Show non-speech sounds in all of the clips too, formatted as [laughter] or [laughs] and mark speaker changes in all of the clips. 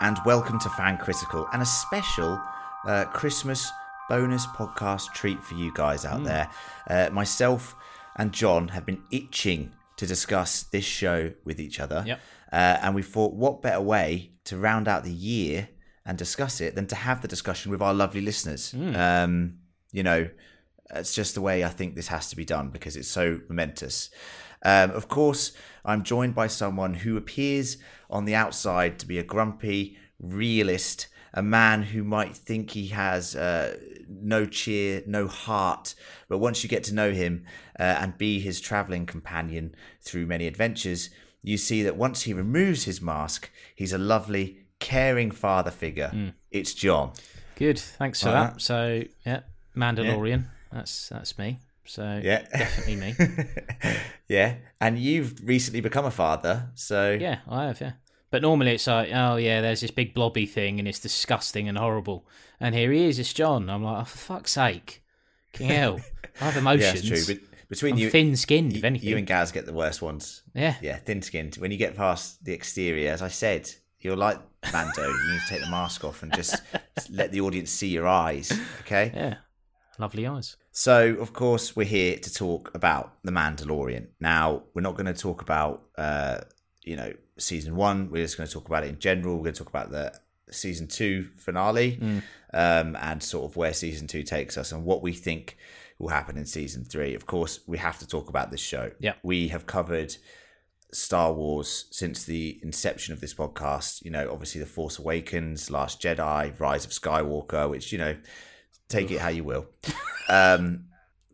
Speaker 1: and welcome to Fan Critical and a special uh, Christmas bonus podcast treat for you guys out there. Uh, myself and John have been itching to discuss this show with each other.
Speaker 2: Yep.
Speaker 1: Uh, and we thought, what better way to round out the year and discuss it than to have the discussion with our lovely listeners? Um, you know, it's just the way I think this has to be done because it's so momentous. Um, of course, I'm joined by someone who appears on the outside to be a grumpy realist, a man who might think he has uh, no cheer, no heart. But once you get to know him uh, and be his traveling companion through many adventures, you see that once he removes his mask, he's a lovely, caring father figure. It's John.
Speaker 2: Good, thanks for that. So, yeah, Mandalorian. That's that's me. So,
Speaker 1: Yeah.
Speaker 2: definitely me. [laughs]
Speaker 1: yeah. And you've recently become a father. So,
Speaker 2: Yeah, I have. Yeah, but normally it's like, oh yeah, there's this big blobby thing, and it's disgusting and horrible. And here he is, it's John. I'm like, oh, for fuck's sake, King hell, I have [laughs]
Speaker 1: yeah,
Speaker 2: emotions.
Speaker 1: it's true. But between
Speaker 2: I'm
Speaker 1: you,
Speaker 2: thin-skinned, if
Speaker 1: you,
Speaker 2: anything.
Speaker 1: you and Gaz get the worst ones.
Speaker 2: yeah,
Speaker 1: Yeah, thin skinned. When you get past the exterior, as I said, you're like Mando. you need to take the mask off and just [laughs] let the audience see your eyes. Okay.
Speaker 2: yeah, lovely eyes.
Speaker 1: So, of course, we're here to talk about The Mandalorian. Now, we're not going to talk about, uh, you know, season one. We're just going to talk about it in general. We're going to talk about the season two finale um, and sort of where season two takes us and what we think will happen in season three. Of course, we have to talk about this show.
Speaker 2: Yeah.
Speaker 1: We have covered Star Wars since the inception of this podcast. You know, obviously, The Force Awakens, Last Jedi, Rise of Skywalker, which, you know, take it how you will. Um,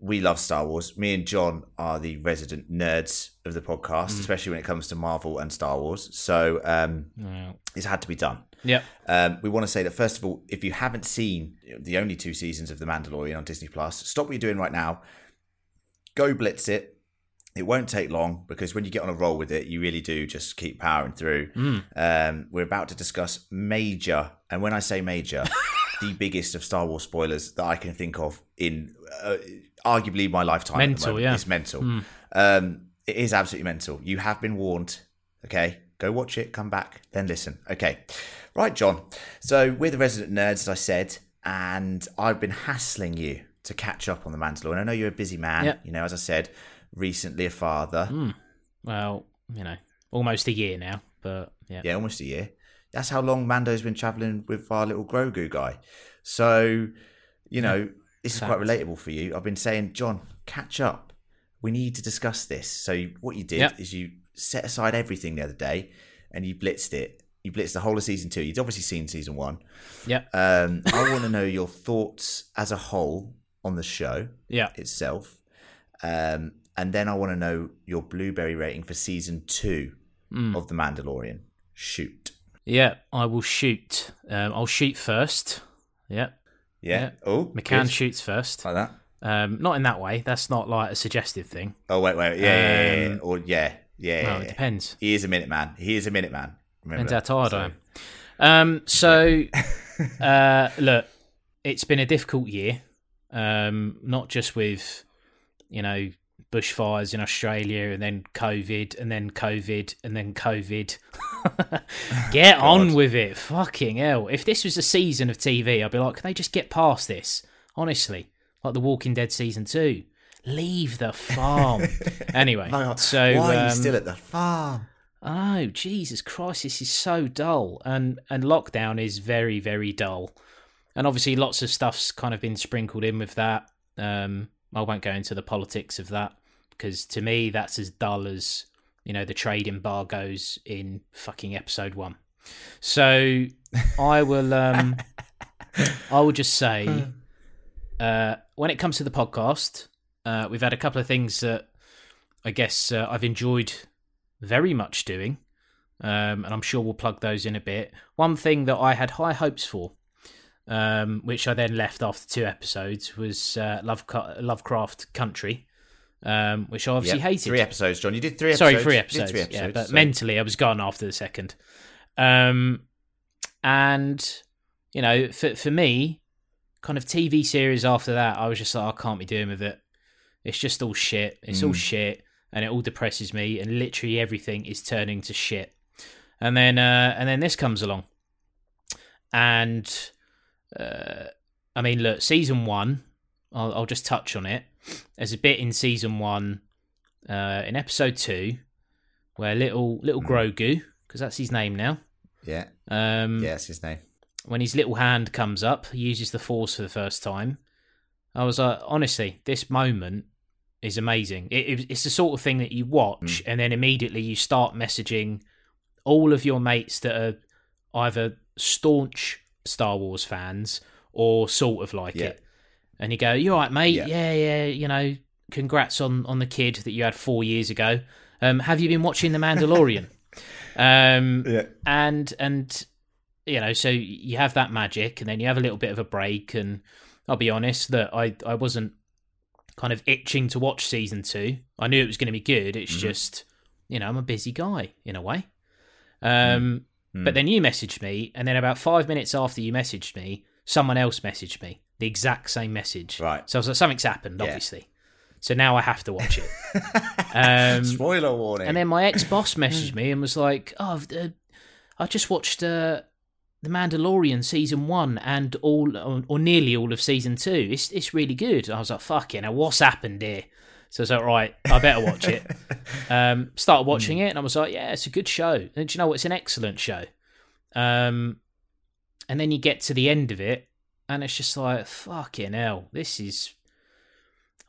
Speaker 1: we love Star Wars. Me and John are the resident nerds of the podcast, especially when it comes to Marvel and Star Wars. So um, it's had to be done.
Speaker 2: Yep.
Speaker 1: Um, we want to say that first of all, if you haven't seen the only two seasons of The Mandalorian on Disney Plus, stop what you're doing right now. Go blitz it. It won't take long because when you get on a roll with it, you really do just keep powering through. Um, we're about to discuss major, and when I say major, [laughs] the biggest of Star Wars spoilers that I can think of in uh, arguably my lifetime.
Speaker 2: Mental,
Speaker 1: moment.
Speaker 2: yeah.
Speaker 1: It's mental. Um, it is absolutely mental. You have been warned. Okay, go watch it, come back, then listen. Okay, right, John. So we're the resident nerds, as I said, and I've been hassling you to catch up on the Mandalorian. I know you're a busy man.
Speaker 2: Yeah.
Speaker 1: You know, as I said, recently a father.
Speaker 2: well, you know, almost a year now, but yeah,
Speaker 1: Yeah, almost a year. That's how long Mando's been traveling with our little Grogu guy. So, you know, this is quite relatable for you. I've been saying, John, catch up. We need to discuss this. So, what you did
Speaker 2: Yep.
Speaker 1: is you set aside everything the other day and you blitzed it. You blitzed the whole of season two. You'd obviously seen season one.
Speaker 2: Yeah.
Speaker 1: Um, I want to know your thoughts as a whole on the show
Speaker 2: yeah.
Speaker 1: itself. Um, and then I want to know your blueberry rating for season two
Speaker 2: Mm.
Speaker 1: of The Mandalorian. Shoot.
Speaker 2: Yeah, I will shoot. Um, I'll shoot first. Yeah,
Speaker 1: Yeah.
Speaker 2: Yeah.
Speaker 1: Oh,
Speaker 2: McCann
Speaker 1: good.
Speaker 2: shoots first.
Speaker 1: like that.
Speaker 2: Um, not in that way. That's not like a suggestive thing.
Speaker 1: Oh wait, wait, yeah, yeah, yeah, yeah.
Speaker 2: Um,
Speaker 1: or yeah, yeah,
Speaker 2: it depends.
Speaker 1: He is a minute man. He is a minute man. Remember
Speaker 2: Depends how
Speaker 1: that.
Speaker 2: tired I
Speaker 1: So-
Speaker 2: am. Um, so, [laughs] [laughs] uh, look, it's been a difficult year. Um, not just with, you know, bushfires in Australia and then COVID and then COVID and then COVID. [laughs] get on with it. Fucking hell. If this was a season of TV, I'd be like, can they just get past this? Honestly. Like The Walking Dead season two. Leave the farm. [laughs] anyway, so.
Speaker 1: why are you
Speaker 2: um,
Speaker 1: still at the farm?
Speaker 2: Oh, Jesus Christ, this is so dull. And and lockdown is very, very dull. And obviously lots of stuff's kind of been sprinkled in with that. Um I won't go into the politics of that because to me that's as dull as, you know, the trade embargoes in fucking episode one. So [laughs] I will um I will just say uh when it comes to the podcast, uh we've had a couple of things that I guess uh, I've enjoyed very much doing, um, and I'm sure we'll plug those in a bit. One thing that I had high hopes for, um, which I then left after two episodes, was uh, Love Lovecraft Country, um, which I obviously
Speaker 1: Yep,
Speaker 2: hated.
Speaker 1: Three episodes, John. You did three episodes.
Speaker 2: Sorry, three
Speaker 1: You did
Speaker 2: episodes. Yeah, but
Speaker 1: so-
Speaker 2: mentally, I was gone after the second. Um, and you know, for for me, kind of TV series after that, I was just like, I can't be doing with it. It's just all shit. It's all
Speaker 1: Mm.
Speaker 2: shit, and it all depresses me. And literally everything is turning to shit. And then, uh, and then this comes along, and uh, I mean, look, season one. I'll, I'll just touch on it. There's a bit in season one, uh, in episode two, where little little
Speaker 1: Mm.
Speaker 2: Grogu, because that's his name now.
Speaker 1: Yeah,
Speaker 2: Um,
Speaker 1: yeah, that's his name.
Speaker 2: when his little hand comes up, he uses the force for the first time. I was like, honestly, this moment is amazing. It, it- it's the sort of thing that you watch and then immediately you start messaging all of your mates that are either staunch Star Wars fans or sort of like
Speaker 1: Yeah.
Speaker 2: it. And you go, "You all right, mate?
Speaker 1: Yeah.
Speaker 2: Yeah. yeah, You know, congrats on on the kid that you had four years ago. Um, have you been watching The Mandalorian? [laughs] um,
Speaker 1: Yeah,
Speaker 2: and and you know so you have that magic and then you have a little bit of a break and i'll be honest that i i wasn't kind of itching to watch season two i knew it was going to be good it's
Speaker 1: Mhm.
Speaker 2: just you know i'm a busy guy in a way um
Speaker 1: Mm.
Speaker 2: but then you messaged me and then about five minutes after you messaged me someone else messaged me the exact same message
Speaker 1: right.
Speaker 2: so i was like something's happened
Speaker 1: Yeah.
Speaker 2: obviously so now i have to watch it [laughs] Um,
Speaker 1: Spoiler warning.
Speaker 2: and then my ex boss [laughs] messaged me and was like, "Oh, I've, uh, I just watched uh, the Mandalorian season one and all, or, or nearly all of season two. It's it's really good." I was like, "Fucking, what's happened here?" So I was like, "Right, I better watch it." [laughs] um, started watching it and I was like, "Yeah, it's a good show." And do you know what? It's an excellent show. Um, and then you get to the end of it, and it's just like, "Fucking hell, this is."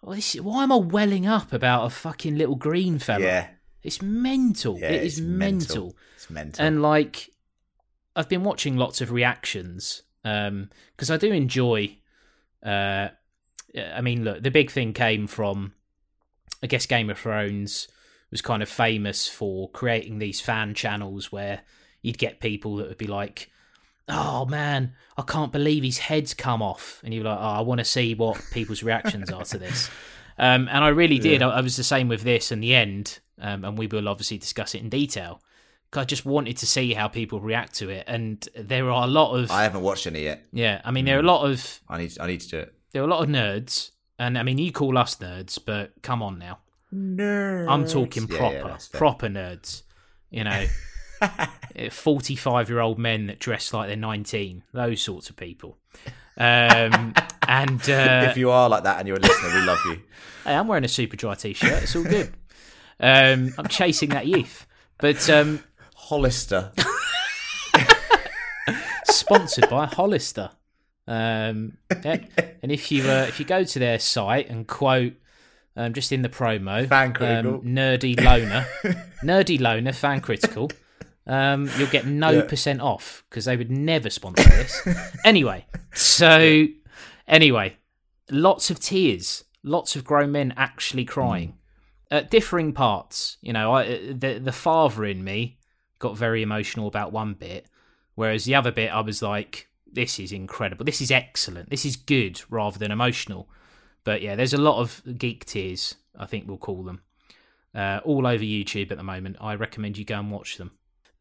Speaker 2: well, this Why am I welling up about a fucking little green fella?
Speaker 1: yeah,
Speaker 2: It's mental.
Speaker 1: Yeah,
Speaker 2: it is
Speaker 1: it's
Speaker 2: mental.
Speaker 1: mental. it's mental.
Speaker 2: And like, I've been watching lots of reactions because I do enjoy. Uh, I mean, look, the big thing came from, I guess, Game of Thrones was kind of famous for creating these fan channels where you'd get people that would be like, "Oh man, I can't believe his head's come off," and you're like, "Oh, I want to see what people's reactions are to this." Um, and I really did. I, I was the same with this in the end, um, and we will obviously discuss it in detail. I just wanted to see how people react to it, and there are a lot of
Speaker 1: I haven't watched any yet.
Speaker 2: yeah. I mean, there are a lot of
Speaker 1: I need. I need to do it.
Speaker 2: there are a lot of nerds, and I mean, you call us nerds, but come on now,
Speaker 1: Nerds.
Speaker 2: I'm talking proper,
Speaker 1: yeah, that's fair.
Speaker 2: proper nerds. You know, [laughs] forty-five year old men that dress like they're nineteen, those sorts of people. Um, [laughs] and uh,
Speaker 1: if you are like that and you're a listener, we love you.
Speaker 2: Hey, I'm wearing a Superdry t-shirt. It's all good. Um, I'm chasing that youth, but um,
Speaker 1: Hollister. [laughs]
Speaker 2: sponsored by Hollister. Um, [laughs] yeah. And if you uh, if you go to their site and quote um, just in the promo,
Speaker 1: Fan critical.
Speaker 2: um, nerdy loner, nerdy loner, fan critical, um, you'll get no
Speaker 1: Yeah.
Speaker 2: percent off because they would never sponsor this. [laughs] anyway, so anyway, lots of tears, lots of grown men actually crying at differing parts. You know, I, the the father in me got very emotional about one bit, whereas the other bit I was like, "This is incredible. This is excellent. This is good," rather than emotional. But yeah, there's a lot of geek tears. I think we'll call them uh, all over YouTube at the moment. I recommend you go and watch them.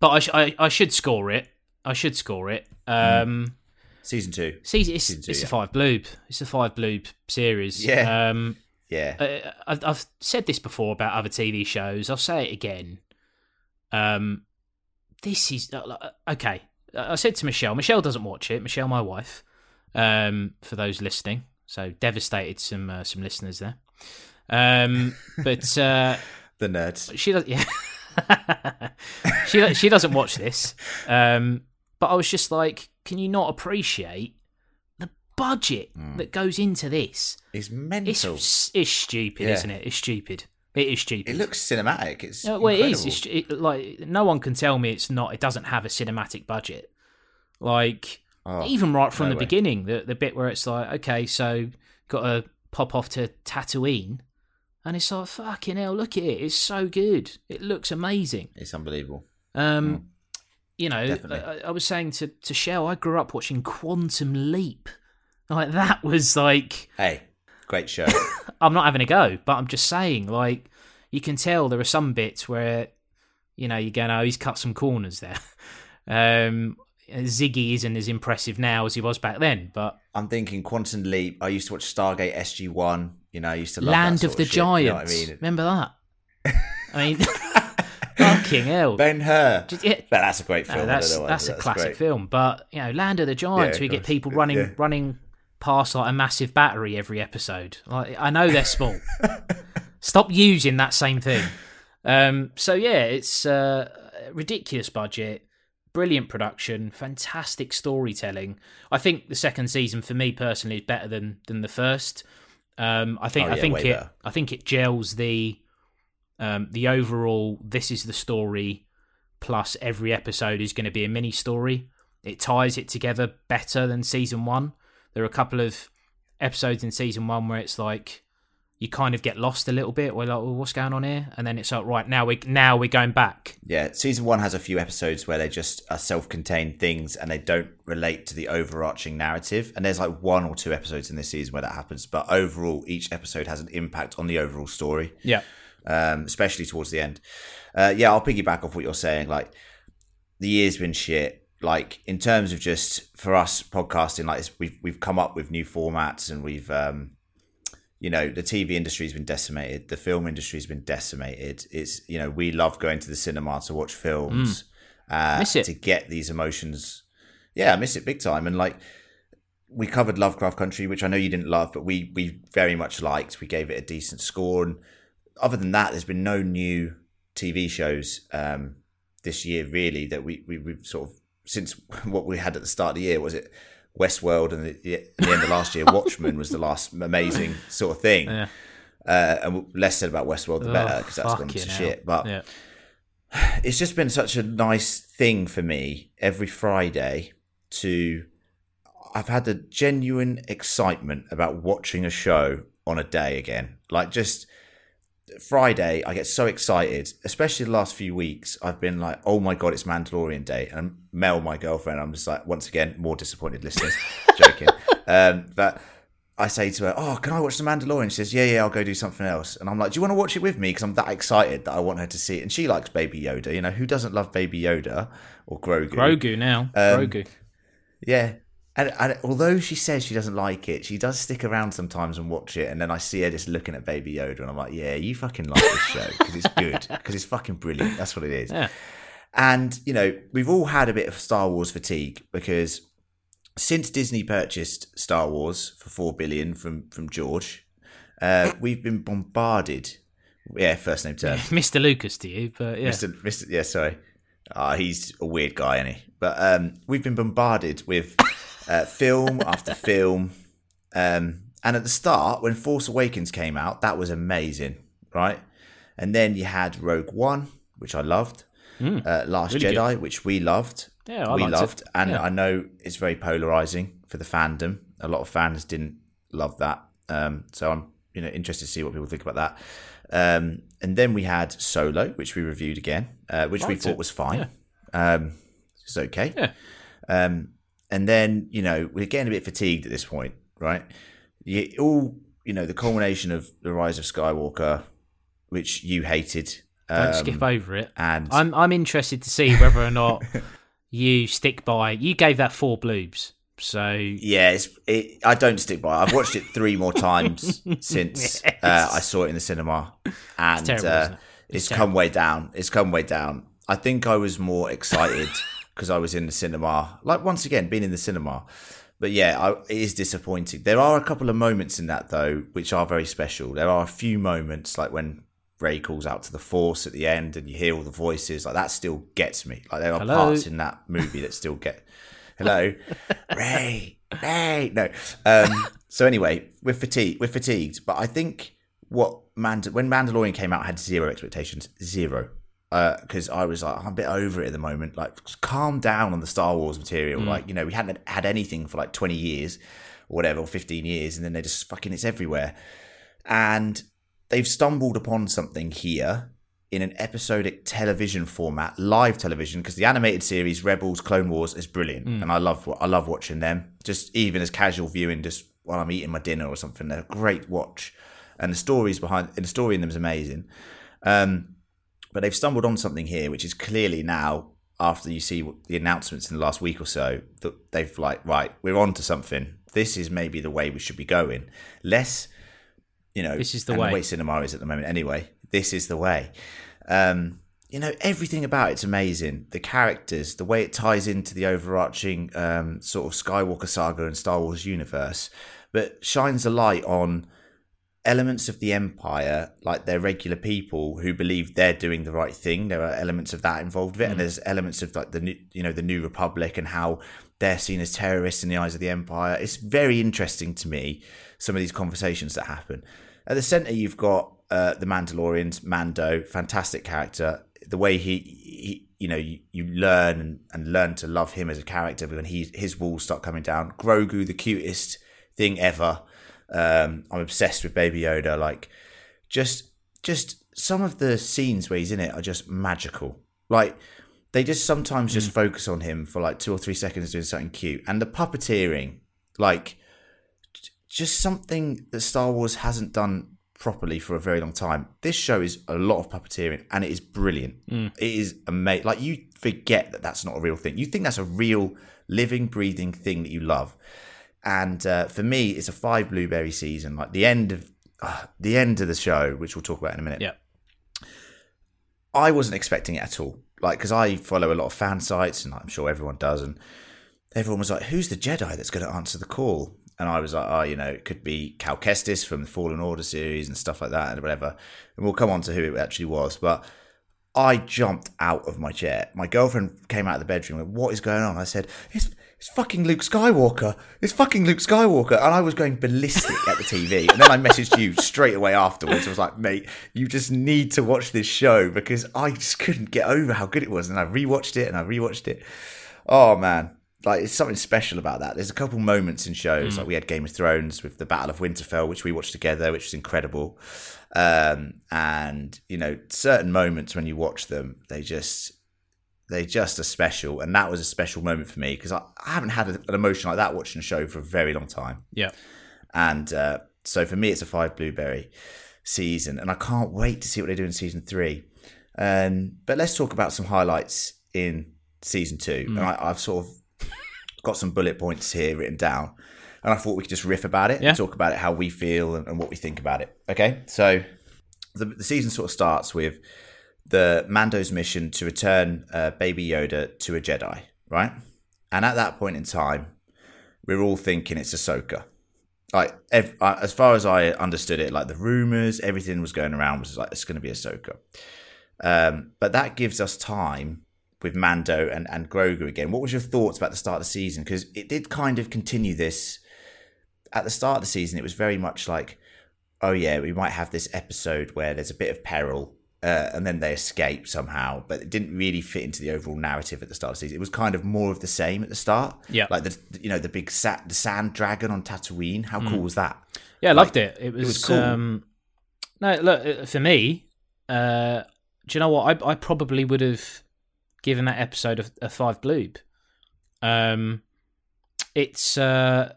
Speaker 2: But I, sh- I, I should score it. I should score it. Um,
Speaker 1: Season two.
Speaker 2: See, it's,
Speaker 1: Season two,
Speaker 2: it's a five bloob. It's a five bloob series.
Speaker 1: Yeah.
Speaker 2: Um,
Speaker 1: Yeah.
Speaker 2: uh, I've, I've said this before about other TV shows. I'll say it again. Um, this is uh, okay. I said to Michelle. Michelle doesn't watch it. Michelle, my wife. Um, for those listening, so devastated some uh, some listeners there. Um, [laughs] but uh,
Speaker 1: the nerds.
Speaker 2: she does. Yeah, [laughs] she she doesn't watch this. Um, but I was just like, can you not appreciate the budget that goes into this?
Speaker 1: It's
Speaker 2: It's
Speaker 1: mental.
Speaker 2: it's stupid,
Speaker 1: Yeah.
Speaker 2: isn't it? It's stupid. It is stupid.
Speaker 1: It looks cinematic. It's
Speaker 2: No, well,
Speaker 1: incredible.
Speaker 2: It's it, like no one can tell me it's not. It doesn't have a cinematic budget. Like
Speaker 1: Oh,
Speaker 2: even right from
Speaker 1: no
Speaker 2: the
Speaker 1: way.
Speaker 2: beginning, the the bit where it's like, okay, so got to pop off to Tatooine, and it's like, fucking hell, look at it. It's so good. It looks amazing.
Speaker 1: It's unbelievable.
Speaker 2: Um, you know. I, I was saying to to Shell, I grew up watching Quantum Leap. Like that was like
Speaker 1: Hey, great show. [laughs]
Speaker 2: I'm not having a go, but I'm just saying, like, you can tell there are some bits where, you know, you're going, oh, he's cut some corners there. [laughs] Um, Ziggy isn't as impressive now as he was back then, but
Speaker 1: I'm thinking Quantum Leap. I used to watch Stargate SG One. You know, I used to love
Speaker 2: Land of the
Speaker 1: shit, you know
Speaker 2: Giants. [laughs]
Speaker 1: I mean,
Speaker 2: Remember that? I mean, Fucking hell.
Speaker 1: Ben Hur.
Speaker 2: Yeah,
Speaker 1: But that's a great film.
Speaker 2: no, that's
Speaker 1: why,
Speaker 2: that's a classic
Speaker 1: great.
Speaker 2: film. But you know, Land of the Giants,
Speaker 1: Yeah,
Speaker 2: we
Speaker 1: of
Speaker 2: get people running
Speaker 1: Yeah.
Speaker 2: running past like a massive battery every episode. Like, I know they're small. [laughs] Stop using that same thing. Um, so yeah, it's uh, ridiculous budget, brilliant production, fantastic storytelling. I think the second season for me personally is better than than the first. Um, I think
Speaker 1: Oh,
Speaker 2: I think it
Speaker 1: better.
Speaker 2: I think it gels the um, the overall. This is the story plus every episode is going to be a mini story. It ties it together better than season one. There are a couple of episodes in season one where it's like you kind of get lost a little bit. We're like, well, what's going on here? And then it's like, right now we now we're going back.
Speaker 1: Yeah, season one has a few episodes where they just are self-contained things and they don't relate to the overarching narrative. And there's like one or two episodes in this season where that happens, but overall, each episode has an impact on the overall story.
Speaker 2: Yeah,
Speaker 1: um, especially towards the end. Uh, yeah, I'll piggyback off what you're saying. Like, the year's been shit. Like, in terms of just for us podcasting, like it's, we've we've come up with new formats and we've, um, you know, the TV industry's been decimated. The film industry's been decimated. It's you know, we love going to the cinema to watch films, uh,
Speaker 2: Miss it.
Speaker 1: to get these emotions. Yeah, I miss it big time. And like, we covered Lovecraft Country, which I know you didn't love, but we we very much liked. We gave it a decent score, and other than that, there's been no new TV shows um, this year really that we, we we've sort of since [laughs] what we had at the start of the year was it Westworld and the, the, at the end of last year Watchmen was the last amazing sort of thing.
Speaker 2: yeah.
Speaker 1: Uh, and less said about Westworld the better because that's gone to
Speaker 2: hell.
Speaker 1: shit. But
Speaker 2: yeah,
Speaker 1: it's just been such a nice thing for me every Friday to I've had a genuine excitement about watching a show on a day again. Like just Friday, I get so excited, especially the last few weeks. I've been like, oh my god, it's Mandalorian Day, and Mel, my girlfriend, I'm just like, once again, more disappointed listeners, [laughs] joking. Um, but I say to her, oh, can I watch the Mandalorian? She says, yeah, yeah, I'll go do something else. And I'm like, do you want to watch it with me? Because I'm that excited that I want her to see it. And she likes Baby Yoda. You know, who doesn't love Baby Yoda or Grogu?
Speaker 2: Grogu now.
Speaker 1: Um,
Speaker 2: Grogu.
Speaker 1: Yeah. And, and although she says she doesn't like it, she does stick around sometimes and watch it. And then I see her just looking at Baby Yoda, and I'm like, "Yeah, you fucking like this show [laughs] because it's good, because it's fucking brilliant. That's what it is."
Speaker 2: Yeah.
Speaker 1: And you know, we've all had a bit of Star Wars fatigue because since Disney purchased Star Wars for four billion from from George, uh, [coughs] we've been bombarded. Yeah, first name term. [laughs]
Speaker 2: Mr. Lucas to you, but yeah.
Speaker 1: Mr. Mr. Yeah, sorry. Uh, he's a weird guy, isn't he? But um, we've been bombarded with [coughs] uh, film after film. Um, and at the start, when Force Awakens came out, that was amazing, right? And then you had Rogue One, which I loved. uh, Last
Speaker 2: really
Speaker 1: Jedi, which we loved.
Speaker 2: Yeah, I
Speaker 1: we
Speaker 2: liked it.
Speaker 1: loved. And
Speaker 2: Yeah.
Speaker 1: I know it's very polarizing for the fandom. A lot of fans didn't love that. Um, so I'm you know interested to see what people think about that. Um, and then we had Solo, which we reviewed again, uh, which we thought
Speaker 2: it.
Speaker 1: was fine. Um, it's okay.
Speaker 2: Yeah.
Speaker 1: Um, and then you know we're getting a bit fatigued at this point, right? You all you know the culmination of the rise of Skywalker, which you hated.
Speaker 2: Don't
Speaker 1: um,
Speaker 2: skip over it.
Speaker 1: And
Speaker 2: I'm I'm interested to see whether or not [laughs] you stick by. You gave that four bloobs, so
Speaker 1: Yeah, it's, it, I don't stick by. it. I've watched it three more [laughs] times since uh, I saw it in the cinema, and
Speaker 2: terrible,
Speaker 1: uh,
Speaker 2: it?
Speaker 1: it's,
Speaker 2: It's
Speaker 1: come way down. It's come way down. I think I was more excited [laughs] because I was in the cinema. Like once again, being in the cinema. But yeah, I, it is disappointing. There are a couple of moments in that though, which are very special. There are a few moments like when Rey calls out to the Force at the end, and you hear all the voices. Like that still gets me. Like there are
Speaker 2: Hello?
Speaker 1: parts in that movie that still get. [laughs] Hello, Rey. Rey. No. Um, so anyway, we're fatigued. We're fatigued. But I think what Mand- when Mandalorian came out, I had zero expectations. Zero. Uh, because I was like, I'm a bit over it at the moment. Like, just calm down on the Star Wars material. Mm. Like, you know, we hadn't had anything for like 20 years or whatever, or 15 years, and then they're just fucking it's everywhere. And they've stumbled upon something here in an episodic television format, live television, because the animated series Rebels, Clone Wars is brilliant, mm. and I love I love watching them. Just even as casual viewing, just while I'm eating my dinner or something, they're a great watch, and the stories behind and the story in them is amazing. Um, but they've stumbled on something here, which is clearly now after you see the announcements in the last week or so that they've like right, we're on to something. This is maybe the way we should be going. Less you know,
Speaker 2: This is the way.
Speaker 1: the way cinema is at the moment. Anyway, this is the way. Um, you know, everything about it's amazing. The characters, the way it ties into the overarching um, sort of Skywalker saga and Star Wars universe, but shines a light on elements of the Empire, like they're regular people who believe they're doing the right thing. There are elements of that involved with it, and there's elements of like the new, you know, the New Republic and how they're seen as terrorists in the eyes of the Empire. It's very interesting to me some of these conversations that happen. At the center, you've got uh, the Mandalorians, Mando, fantastic character. The way he, he you know, you, you learn and, and learn to love him as a character when he his walls start coming down. Grogu, the cutest thing ever. Um, I'm obsessed with Baby Yoda. Like, just just some of the scenes where he's in it are just magical. Like, they just sometimes just focus on him for like two or three seconds doing something cute, and the puppeteering, like, just something that Star Wars hasn't done properly for a very long time. This show is a lot of puppeteering, and it is brilliant. It is amazing. Like, you forget that that's not a real thing. You think that's a real living, breathing thing that you love and uh, for me, it's a five blueberry season. Like the end of uh, the end of the show, which we'll talk about in a minute.
Speaker 2: Yeah.
Speaker 1: I wasn't expecting it at all. Like because I follow a lot of fan sites, and I'm sure everyone does, and everyone was like, "Who's the Jedi that's going to answer the call?" And I was like, "Oh, you know, it could be Cal Kestis from the Fallen Order series and stuff like that, and whatever." And we'll come on to who it actually was, but. I jumped out of my chair. My girlfriend came out of the bedroom. went, What is going on? I said, "It's it's fucking Luke Skywalker. It's fucking Luke Skywalker." And I was going ballistic at the TV. And then I messaged you straight away afterwards. I was like, "Mate, you just need to watch this show because I just couldn't get over how good it was." And I rewatched it and I rewatched it. Oh man, like it's something special about that. There's a couple moments in shows like we had Game of Thrones with the Battle of Winterfell, which we watched together, which was incredible. Um, and you know, certain moments when you watch them, they just they just are special, and that was a special moment for me because I, I haven't had an emotion like that watching a show for a very long time.
Speaker 2: Yeah.
Speaker 1: And uh, so for me, it's a five blueberry season, and I can't wait to see what they do in season three. Um, but let's talk about some highlights in season two. And I, I've sort of got some bullet points here written down, and I thought we could just riff about it
Speaker 2: Yeah.
Speaker 1: and talk about it, how we feel, and, and what we think about it. Okay, so the, the season sort of starts with the Mando's mission to return uh, Baby Yoda to a Jedi, right? And at that point in time, we're all thinking it's Ahsoka. Like, as far as I understood it, like the rumors, everything was going around was like it's going to be Ahsoka. Um, but that gives us time with Mando and, and Grogu again. What was your thoughts about the start of the season? Because it did kind of continue this. At the start of the season, it was very much like, oh yeah, we might have this episode where there's a bit of peril, uh, and then they escape somehow. But it didn't really fit into the overall narrative at the start of the season. It was kind of more of the same at the start.
Speaker 2: Yeah.
Speaker 1: like the you know the big sa- the sand dragon on Tatooine. How cool was that?
Speaker 2: Yeah, I loved it. It was,
Speaker 1: was cool.
Speaker 2: Um, no, look uh, for me. Uh, do you know what? I I probably would have given that episode a, a five bloob. Um, it's uh,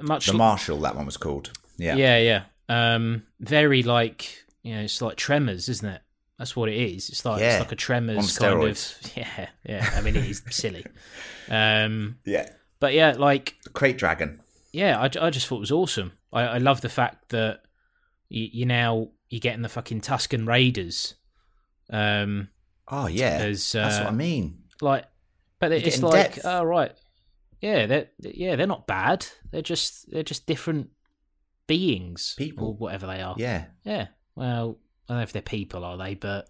Speaker 2: much
Speaker 1: The
Speaker 2: li-
Speaker 1: Marshal, that one was called. Yeah,
Speaker 2: yeah, yeah. Um, very like you know, it's like Tremors, isn't it? That's what it is. It's like
Speaker 1: Yeah,
Speaker 2: it's like a Tremors kind of. [laughs] Yeah, yeah. I mean, it is silly. Um,
Speaker 1: yeah.
Speaker 2: but yeah, like
Speaker 1: Krayt Dragon.
Speaker 2: yeah, I, I just thought it was awesome. I, I love the fact that you, you now you're getting the fucking Tusken Raiders. Um,
Speaker 1: Oh yeah,
Speaker 2: As,
Speaker 1: that's what
Speaker 2: uh,
Speaker 1: I mean.
Speaker 2: like, but
Speaker 1: You're
Speaker 2: it's like,
Speaker 1: depth.
Speaker 2: oh right, yeah, they're yeah they're not bad. They're just they're just different beings,
Speaker 1: People.
Speaker 2: or whatever they are.
Speaker 1: Yeah,
Speaker 2: Yeah. Well, I don't know if they're people, are they? But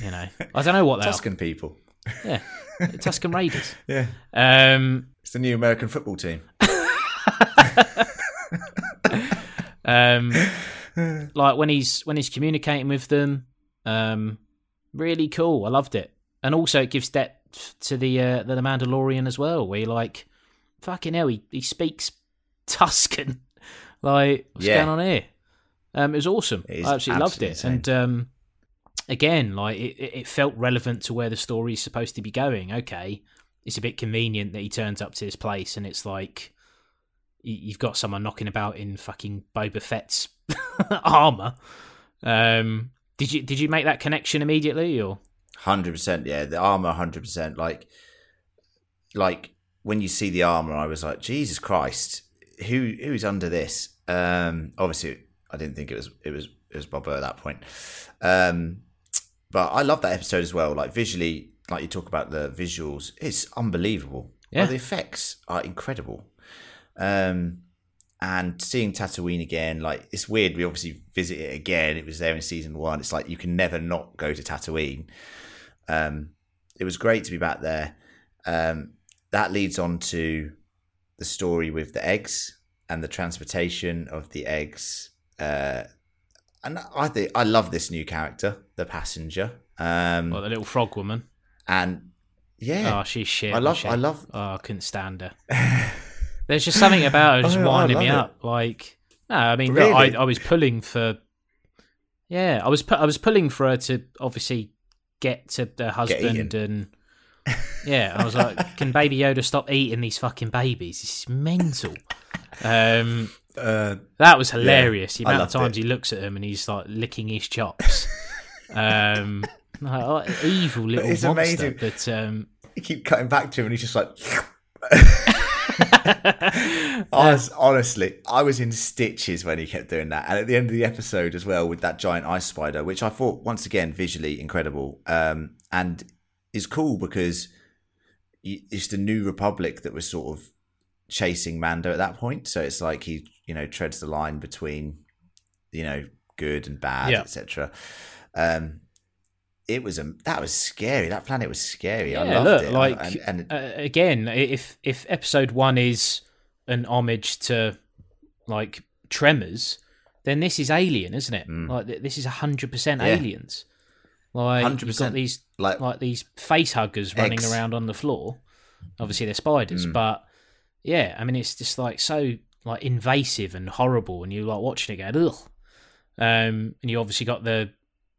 Speaker 2: you know, I don't know what they
Speaker 1: Tusken people.
Speaker 2: Yeah, Tusken Raiders. [laughs]
Speaker 1: Yeah,
Speaker 2: Um,
Speaker 1: it's the new American football team.
Speaker 2: um, like when he's when he's communicating with them, um, really cool. I loved it, and also it gives depth to the uh, the Mandalorian as well. Where you're like, fucking hell, he, he speaks Tusken. [laughs] like, what's
Speaker 1: Yeah.
Speaker 2: going on here? Um, it was awesome.
Speaker 1: It is
Speaker 2: I absolutely loved it,
Speaker 1: insane.
Speaker 2: and um, again, like it, it felt relevant to where the story is supposed to be going. Okay, it's a bit convenient that he turns up to this place, and it's like you've got someone knocking about in fucking Boba Fett's [laughs] armor. Um, did you did you make that connection immediately, or
Speaker 1: Hundred percent. Yeah, the armor. Hundred percent. Like, like when you see the armor, I was like, Jesus Christ, who who's under this? Um, obviously, I didn't think it was it was it was Boba at that point. Um, but I love that episode as well. Like visually, like you talk about the visuals, it's unbelievable.
Speaker 2: Yeah.
Speaker 1: Like, the effects are incredible. Um, and seeing Tatooine again, like it's weird. We obviously visit it again. It was there in season one. It's like you can never not go to Tatooine. Um, it was great to be back there. Um, that leads on to the story with the eggs and the transportation of the eggs. Uh, and I think I love this new character, the passenger. Um,
Speaker 2: Well, the little frog woman.
Speaker 1: and yeah,
Speaker 2: Oh, she's shit.
Speaker 1: I love, I love.
Speaker 2: Oh, I couldn't stand her. [laughs] There's just something about her just
Speaker 1: Oh,
Speaker 2: winding me
Speaker 1: love
Speaker 2: up. Like, no, I mean, look,
Speaker 1: Really?
Speaker 2: I, I was pulling for. Yeah, I was pu- I was pulling for her to obviously get to the husband and. [laughs] Yeah, I was like, can Baby Yoda stop eating these fucking babies? This is mental. Um,
Speaker 1: Uh,
Speaker 2: that was hilarious. the
Speaker 1: I
Speaker 2: amount of times he looks at him and he's like licking his chops. [laughs] um, like, oh, evil little
Speaker 1: It's
Speaker 2: monster.
Speaker 1: amazing.
Speaker 2: But um,
Speaker 1: you keep cutting back to him, and he's just like. [laughs] [laughs] I was honestly, I was in stitches when he kept doing that, and at the end of the episode as well with that giant ice spider, which I thought once again visually incredible, um, and is cool because it's the New Republic that was sort of chasing Mando at that point. So it's like he, you know, treads the line between, you know, good and bad,
Speaker 2: Yeah.
Speaker 1: etc. Um, it was a that was scary. That planet was scary. I loved
Speaker 2: look,
Speaker 1: it.
Speaker 2: like,
Speaker 1: and, and
Speaker 2: uh, again, if if episode one is an homage to like Tremors, then this is Alien, isn't it?
Speaker 1: Mm.
Speaker 2: Like this is hundred percent aliens. Like you've
Speaker 1: 100%.
Speaker 2: got these
Speaker 1: like
Speaker 2: like these face huggers running around on the floor. Obviously, they're spiders,
Speaker 1: Mm.
Speaker 2: but yeah, I mean, it's just like so like invasive and horrible, and you like watching it go ugh. Um, and you obviously got the,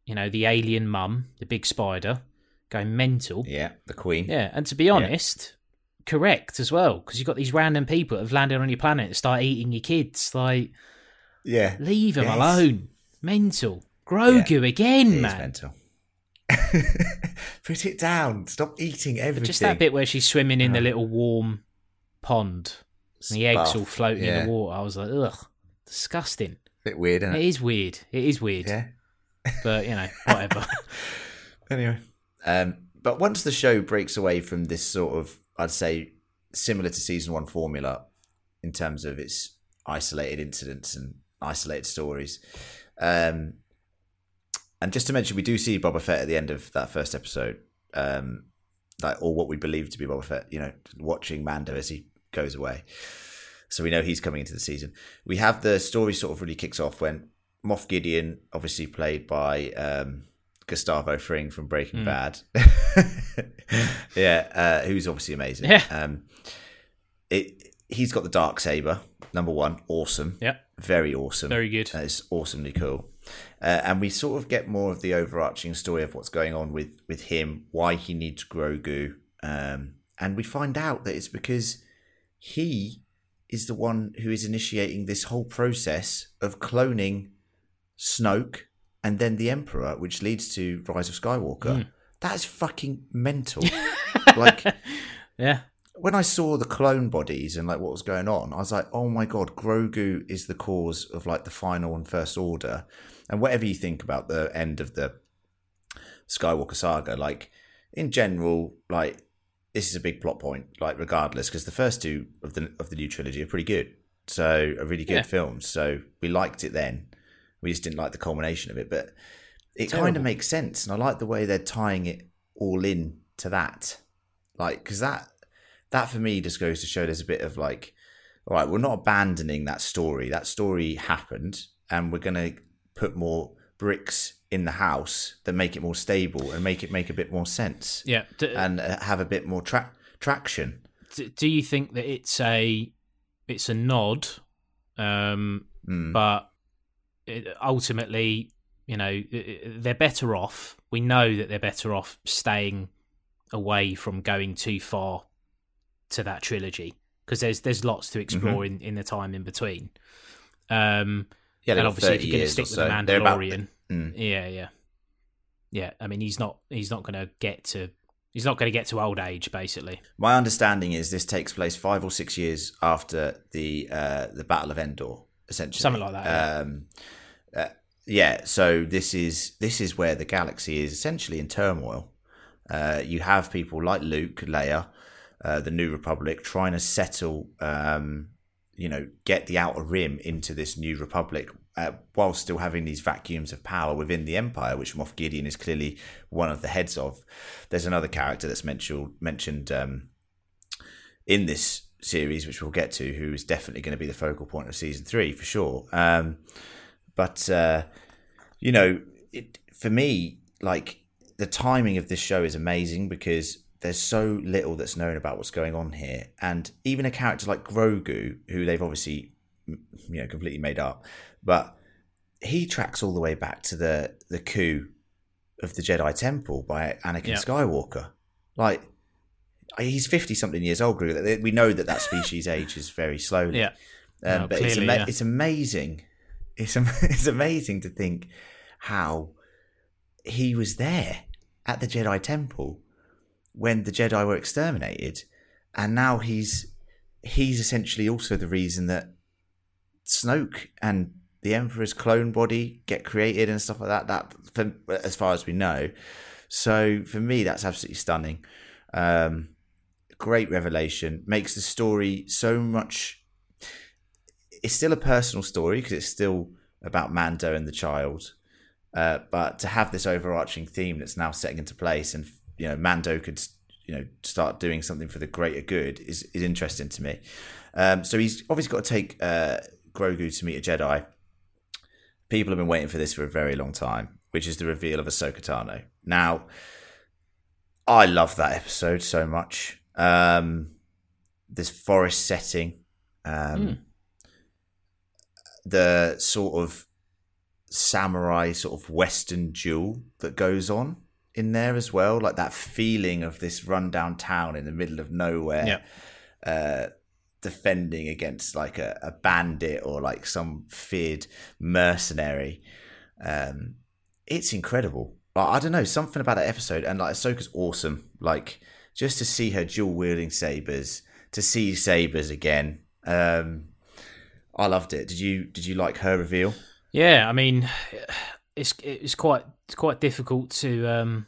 Speaker 2: you know, the alien mum, the big spider, going mental.
Speaker 1: yeah, the Queen.
Speaker 2: Yeah, and to be honest, correct as well, because you've got these random people that have landed on your planet and start eating your kids. Like,
Speaker 1: Yeah,
Speaker 2: leave them
Speaker 1: Yes.
Speaker 2: alone. Mental. Grogu again,
Speaker 1: it
Speaker 2: man.
Speaker 1: mental. [laughs] Put it down. Stop eating everything.
Speaker 2: But just that bit where she's swimming in the
Speaker 1: Oh.
Speaker 2: little warm pond and the eggs all floating
Speaker 1: yeah.
Speaker 2: in the water. I was like, ugh, disgusting.
Speaker 1: Bit weird, isn't
Speaker 2: It
Speaker 1: it?
Speaker 2: is weird. It is weird.
Speaker 1: Yeah.
Speaker 2: But, you know, [laughs] whatever.
Speaker 1: Anyway, um, but once the show breaks away from this sort of, I'd say, similar to season one formula in terms of its isolated incidents and isolated stories, um, and just to mention, we do see Boba Fett at the end of that first episode, um, like or what we believe to be Boba Fett. You know, watching Mando as he goes away. So we know he's coming into the season. We have the story sort of really kicks off when Moff Gideon, obviously played by um, Gustavo Fring from Breaking
Speaker 2: Mm.
Speaker 1: Bad, [laughs] yeah, uh, who's obviously amazing.
Speaker 2: Yeah.
Speaker 1: Um, it he's got the dark saber. Number one, awesome.
Speaker 2: Yeah,
Speaker 1: very awesome.
Speaker 2: Very good.
Speaker 1: Uh, It's awesomely cool. Uh, and we sort of get more of the overarching story of what's going on with, with him, why he needs Grogu. Um, and we find out that it's because he is the one who is initiating this whole process of cloning Snoke and then the Emperor, which leads to Rise of Skywalker.
Speaker 2: Mm.
Speaker 1: That is fucking mental. [laughs] like
Speaker 2: Yeah.
Speaker 1: when I saw the clone bodies and like what was going on, I was like, oh my god, Grogu is the cause of like the final and first order. And whatever you think about the end of the Skywalker saga, like in general, like this is a big plot point, like regardless, because the first two of the of the new trilogy are pretty good. So are really good
Speaker 2: Yeah.
Speaker 1: films. So we liked it then. We just didn't like the culmination of it, but it kind of makes sense, and I like the way they're tying it all in to that. Like, because that that for me just goes to show there's a bit of like, all right, we're not abandoning that story. That story happened, and we're gonna put more bricks in the house that make it more stable and make it make a bit more sense
Speaker 2: Yeah. D-
Speaker 1: and uh, have a bit more tra- traction.
Speaker 2: do you think that it's a it's a nod um
Speaker 1: Mm.
Speaker 2: but it, ultimately you know they're better off we know that they're better off staying away from going too far to that trilogy because there's there's lots to explore in, in the time in between um
Speaker 1: yeah,
Speaker 2: and obviously if
Speaker 1: 30
Speaker 2: you're going to stick
Speaker 1: or
Speaker 2: with
Speaker 1: so.
Speaker 2: the
Speaker 1: They're about-
Speaker 2: mandalorian
Speaker 1: Mm.
Speaker 2: yeah yeah yeah i mean he's not he's not going to get to he's not going to get to old age basically
Speaker 1: My understanding is this takes place five or six years after the uh, the Battle of Endor, essentially.
Speaker 2: Something like that, yeah.
Speaker 1: Um, uh, yeah, so this is this is where the galaxy is essentially in turmoil. Uh, you have people like Luke, Leia, uh, the New Republic, trying to settle, um, you know, get the Outer Rim into this New Republic, uh, while still having these vacuums of power within the Empire, which Moff Gideon is clearly one of the heads of. There's another character that's mentioned mentioned um, in this series, which we'll get to, who is definitely going to be the focal point of season three for sure. Um, but uh, you know, it, for me, like the timing of this show is amazing because there's so little that's known about what's going on here, and even a character like Grogu, who they've obviously you know completely made up, but he tracks all the way back to the the coup of the Jedi Temple by Anakin. Skywalker. Like he's fifty something years old. We know that that species [laughs] ages very slowly.
Speaker 2: Yeah.
Speaker 1: Um,
Speaker 2: No,
Speaker 1: but it's, ama-
Speaker 2: yeah.
Speaker 1: it's amazing. It's am- [laughs] it's amazing to think how he was there at the Jedi Temple when the Jedi were exterminated, and now he's he's essentially also the reason that Snoke and the Emperor's clone body get created and stuff like that. That, for, as far as we know, so for me, that's absolutely stunning. Um, great revelation makes the story so much. It's still a personal story because it's still about Mando and the child, uh, but to have this overarching theme that's now setting into place, and you know, Mando could you know start doing something for the greater good is is interesting to me. Um, so he's obviously got to take uh, Grogu to meet a Jedi. People have been waiting for this for a very long time, which is the reveal of Ahsoka Tano. Now, I love that episode so much. Um, this forest setting, um,
Speaker 2: Mm.
Speaker 1: the sort of samurai sort of western duel that goes on in there as well, like that feeling of this rundown town in the middle of nowhere,
Speaker 2: Yeah.
Speaker 1: uh, defending against like a, a bandit or like some feared mercenary. Um, it's incredible. Like, I don't know, something about that episode, and like Ahsoka's awesome. Like just to see her dual wielding sabers, to see sabers again. Um, I loved it. Did you? Did you like her reveal?
Speaker 2: Yeah, I mean, it's it's quite it's quite difficult to um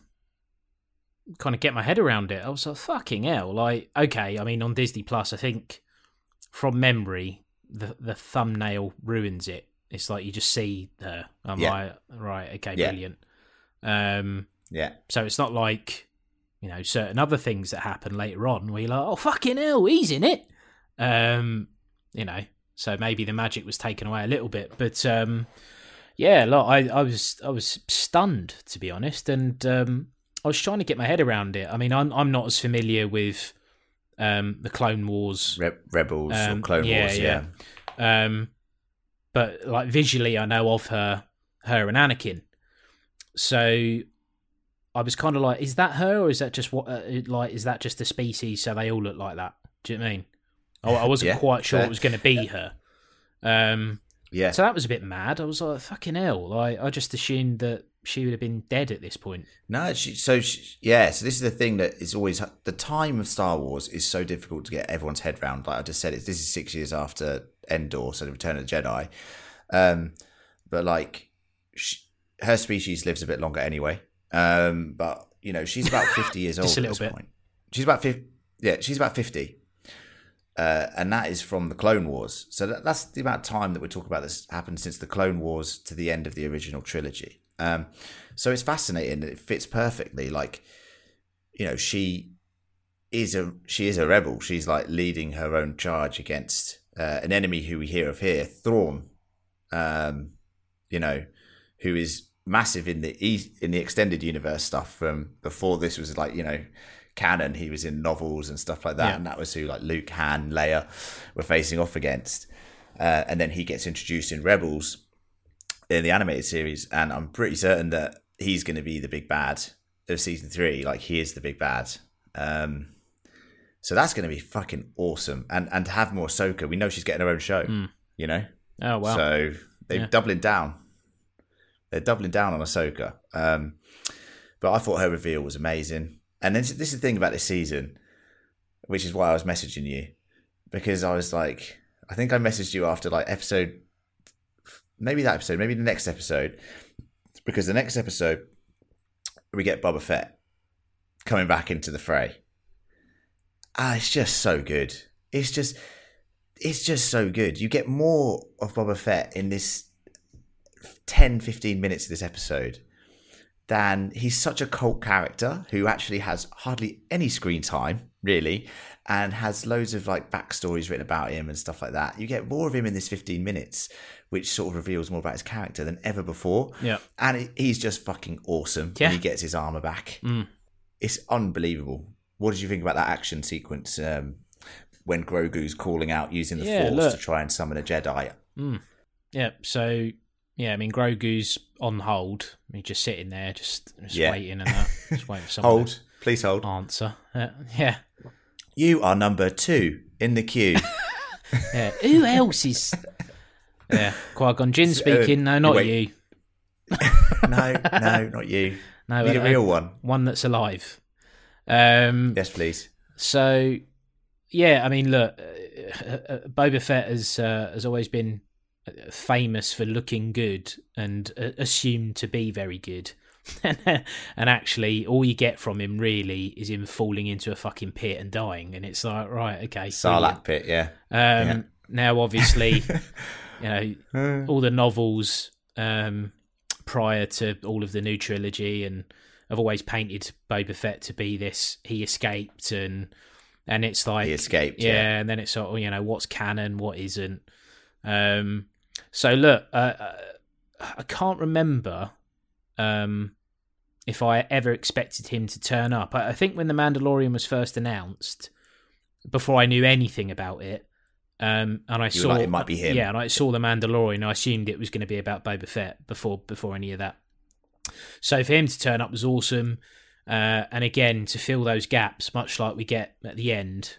Speaker 2: kind of get my head around it. I was like, fucking hell! Like, okay, I mean, on Disney Plus, I think from memory, the the thumbnail ruins it. It's like you just see her. I'm
Speaker 1: Yeah.
Speaker 2: like, right, okay,
Speaker 1: Yeah.
Speaker 2: brilliant. Um,
Speaker 1: Yeah,
Speaker 2: so it's not like you know certain other things that happen later on where you're like, oh fucking hell, he's in it. Um, you know, so maybe the magic was taken away a little bit, but um, yeah, look, I, I was I was stunned to be honest, and um, I was trying to get my head around it. I mean, I'm I'm not as familiar with um the Clone Wars
Speaker 1: Re- Rebels or
Speaker 2: Um,
Speaker 1: Clone
Speaker 2: yeah,
Speaker 1: Wars.
Speaker 2: yeah.
Speaker 1: Yeah,
Speaker 2: um, but like visually, I know of her, her and Anakin. So I was kind of like, is that her, or is that just what? Uh, like, is that just the species? So they all look like that. Do you know what I mean? I, I wasn't [laughs]
Speaker 1: Yeah,
Speaker 2: quite sure
Speaker 1: fair.
Speaker 2: it was going to be her. Um,
Speaker 1: yeah.
Speaker 2: so that was a bit mad. I was like, fucking hell! Like, I just assumed that she would have been dead at this point.
Speaker 1: No, she, so she, yeah. So this is the thing that is always the time of Star Wars is so difficult to get everyone's head round. Like I just said, it this is six years after Endor, so the Return of the Jedi. Um, but like, she, her species lives a bit longer anyway. Um, but you know, she's about fifty years [laughs] old
Speaker 2: Just a
Speaker 1: at
Speaker 2: little
Speaker 1: this
Speaker 2: bit.
Speaker 1: point. She's about fifty. Yeah, she's about fifty. Uh, and that is from the Clone Wars. So that, that's the amount of time that we're talking about that's happened since the Clone Wars to the end of the original trilogy. Um, so it's fascinating. It fits perfectly. Like, you know, she is a she is a rebel. She's like leading her own charge against uh, an enemy who we hear of here, Thrawn. Um, you know, who is massive in the in the extended universe stuff from before this was like you know canon. He was in novels and stuff like that,
Speaker 2: Yeah.
Speaker 1: and that was who like Luke, Han, Leia were facing off against. Uh, and then he gets introduced in Rebels in the animated series, and I'm pretty certain that he's going to be the big bad of season three. Like he is the big bad. Um, so that's going to be fucking awesome, and and to have more Ahsoka, we know she's getting her own show.
Speaker 2: Mm.
Speaker 1: You know,
Speaker 2: Oh wow!
Speaker 1: so they're
Speaker 2: Yeah.
Speaker 1: doubling down. They're doubling down on Ahsoka. Um, but I thought her reveal was amazing. And then this is the thing about this season, which is why I was messaging you, because I was like, I think I messaged you after like episode maybe that episode, maybe the next episode, because the next episode we get Boba Fett coming back into the fray. Ah, it's just so good. It's just, it's just so good. You get more of Boba Fett in this 10, 15 minutes of this episode than he's such a cult character who actually has hardly any screen time, really, and has loads of like backstories written about him and stuff like that. You get more of him in this 15 minutes, which sort of reveals more about his character than ever before.
Speaker 2: Yeah.
Speaker 1: And he's just fucking awesome
Speaker 2: Yeah.
Speaker 1: when he gets his armor back.
Speaker 2: Mm.
Speaker 1: It's unbelievable. What did you think about that action sequence um, when Grogu's calling out using the
Speaker 2: Yeah,
Speaker 1: Force
Speaker 2: look.
Speaker 1: to try and summon a Jedi?
Speaker 2: Yeah, so yeah, I mean Grogu's on hold. He's just sitting there, just, just
Speaker 1: Yeah.
Speaker 2: waiting and that, just waiting for [laughs] someone
Speaker 1: Hold, please hold.
Speaker 2: answer. Uh, yeah,
Speaker 1: You are number two in the queue. [laughs] [laughs]
Speaker 2: yeah. Who else is? Yeah, Qui Gon Jinn speaking. No, not
Speaker 1: wait.
Speaker 2: you.
Speaker 1: no, no, not you.
Speaker 2: No,
Speaker 1: Need a
Speaker 2: uh,
Speaker 1: real one.
Speaker 2: one that's alive. Um.
Speaker 1: Yes, please.
Speaker 2: So, yeah, I mean, look, uh, uh, Boba Fett has uh, has always been uh, famous for looking good and uh, assumed to be very good. [laughs] and actually, all you get from him really is him falling into a fucking pit and dying. And it's like, right, okay,
Speaker 1: Sarlacc pit, yeah.
Speaker 2: Um, Now, obviously, [laughs] you know,
Speaker 1: Uh,
Speaker 2: all the novels um, prior to all of the new trilogy, and I've always painted Boba Fett to be this. He escaped, and and it's like
Speaker 1: he escaped.
Speaker 2: yeah,
Speaker 1: Yeah.
Speaker 2: and then it's sort of you know what's canon, what isn't. Um, so look, uh, uh, I can't remember um, if I ever expected him to turn up. I, I think when the Mandalorian was first announced, before I knew anything about it, um, and I
Speaker 1: You
Speaker 2: saw
Speaker 1: like, "It might be him."
Speaker 2: Yeah, and I saw the Mandalorian. I assumed it was going to be about Boba Fett before before any of that. So for him to turn up was awesome, uh, and again to fill those gaps, much like we get at the end.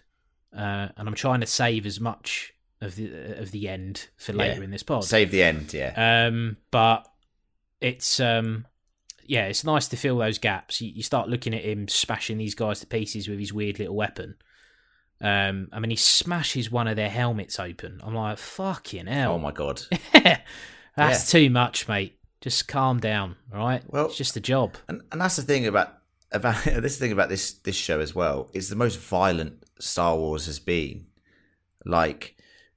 Speaker 2: Uh, and I'm trying to save as much of the of the end for later
Speaker 1: Yeah.
Speaker 2: in this pod.
Speaker 1: Save the end, yeah.
Speaker 2: Um, but it's um, yeah, it's nice to fill those gaps. You, you start looking at him smashing these guys to pieces with his weird little weapon. Um, I mean, he smashes one of their helmets open. I'm like, fucking hell!
Speaker 1: oh my god. [laughs]
Speaker 2: That's too much, mate. Just calm down, all right?
Speaker 1: Well-
Speaker 2: it's just a job.
Speaker 1: And and that's the thing about about [laughs] this thing about this this show as well. It's the most violent Star Wars has been. Like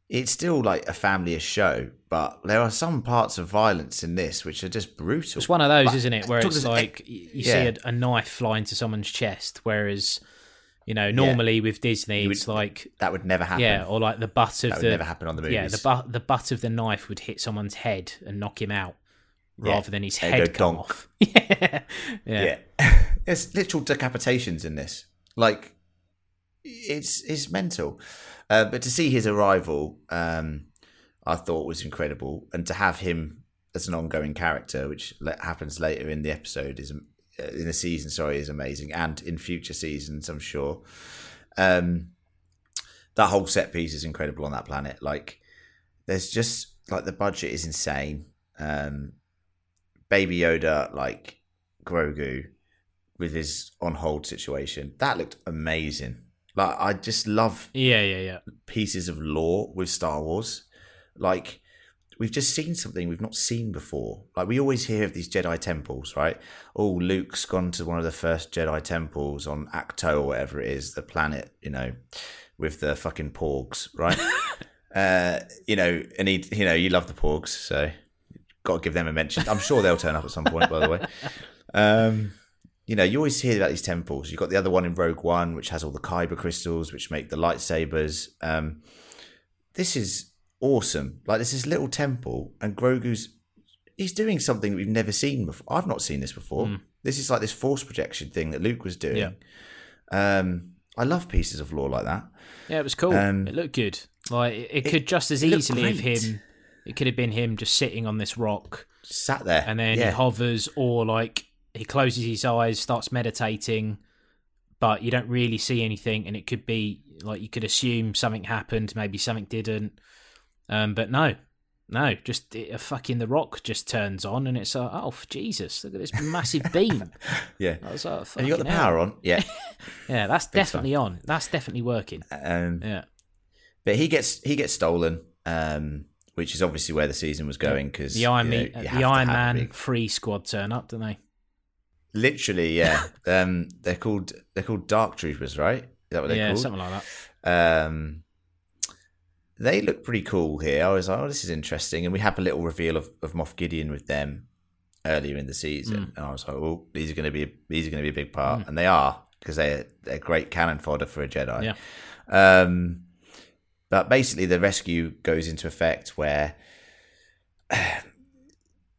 Speaker 1: it's still like a family show, but there are some parts of violence in this which are just brutal.
Speaker 2: It's one of those,
Speaker 1: Like,
Speaker 2: isn't it? Where it's like y- you
Speaker 1: yeah.
Speaker 2: see a, a knife fly into someone's chest, whereas you know normally with Disney
Speaker 1: You would-
Speaker 2: it's like
Speaker 1: that would never happen.
Speaker 2: yeah, or like the butt of
Speaker 1: that would
Speaker 2: the
Speaker 1: never happen on the movies.
Speaker 2: yeah the butt the butt of the knife would hit someone's head and knock him out
Speaker 1: Yeah.
Speaker 2: rather than his
Speaker 1: They'd
Speaker 2: head
Speaker 1: go
Speaker 2: come
Speaker 1: donk.
Speaker 2: off. [laughs] yeah, yeah,
Speaker 1: yeah. [laughs] There's literal decapitations in this. Like it's it's mental. Uh, but to see his arrival, um, I thought was incredible, and to have him as an ongoing character, which happens later in the episode, is uh, in the season. Sorry, is amazing, and in future seasons, I'm sure. Um, that whole set piece is incredible on that planet. Like, there's just like the budget is insane. Um, Baby Yoda, like Grogu, with his on hold situation, that looked amazing. Like, I just love
Speaker 2: yeah, yeah, yeah.
Speaker 1: pieces of lore with Star Wars. Like we've just seen something we've not seen before. Like we always hear of these Jedi temples, right? Oh, Luke's gone to one of the first Jedi temples on Ahch-To or whatever it is, the planet, you know, with the fucking porgs, right? [laughs] uh, you know, and he, you know, you love the porgs, so got to give them a mention. I'm sure they'll turn up at some point, by the way. [laughs] Um, you know, you always hear about these temples. You've got the other one in Rogue One, which has all the Kyber crystals, which make the lightsabers. Um, this is awesome. Like, there's this little temple, and Grogu's he's doing something we've never seen before. I've not seen this before.
Speaker 2: Mm.
Speaker 1: This is like this force projection thing that Luke was doing. Um, I love pieces of lore like that.
Speaker 2: Yeah, it was cool.
Speaker 1: Um,
Speaker 2: it looked good. Like it, it could just as easily have him. It could have been him just sitting on this rock,
Speaker 1: Sat there,
Speaker 2: and then
Speaker 1: yeah.
Speaker 2: he hovers, or like he closes his eyes, starts meditating, but you don't really see anything, and it could be like you could assume something happened, maybe something didn't. Um, but no, no, just a fucking the rock just turns on, and it's like, oh Jesus, look at this massive [laughs] beam.
Speaker 1: yeah.
Speaker 2: I was like,
Speaker 1: Have you got the
Speaker 2: hell."
Speaker 1: power on? Yeah. [laughs]
Speaker 2: Yeah, that's
Speaker 1: Big
Speaker 2: definitely on. That's definitely working.
Speaker 1: um,
Speaker 2: Yeah.
Speaker 1: but he gets he gets stolen um, which is obviously where the season was going because
Speaker 2: The Iron, Me- the Iron Man free squad turn up, don't they?
Speaker 1: Literally, yeah. [laughs] um, they're called they're called Dark Troopers, right? Is that what they're
Speaker 2: yeah,
Speaker 1: called?
Speaker 2: something like that.
Speaker 1: Um, they look pretty cool here. I was like, oh, this is interesting. And we have a little reveal of, of Moff Gideon with them earlier in the season, and I was like, oh, these are going to be these are going to be a big part, and they are because they're they're great cannon fodder for a Jedi.
Speaker 2: Yeah.
Speaker 1: Um, but basically, the rescue goes into effect where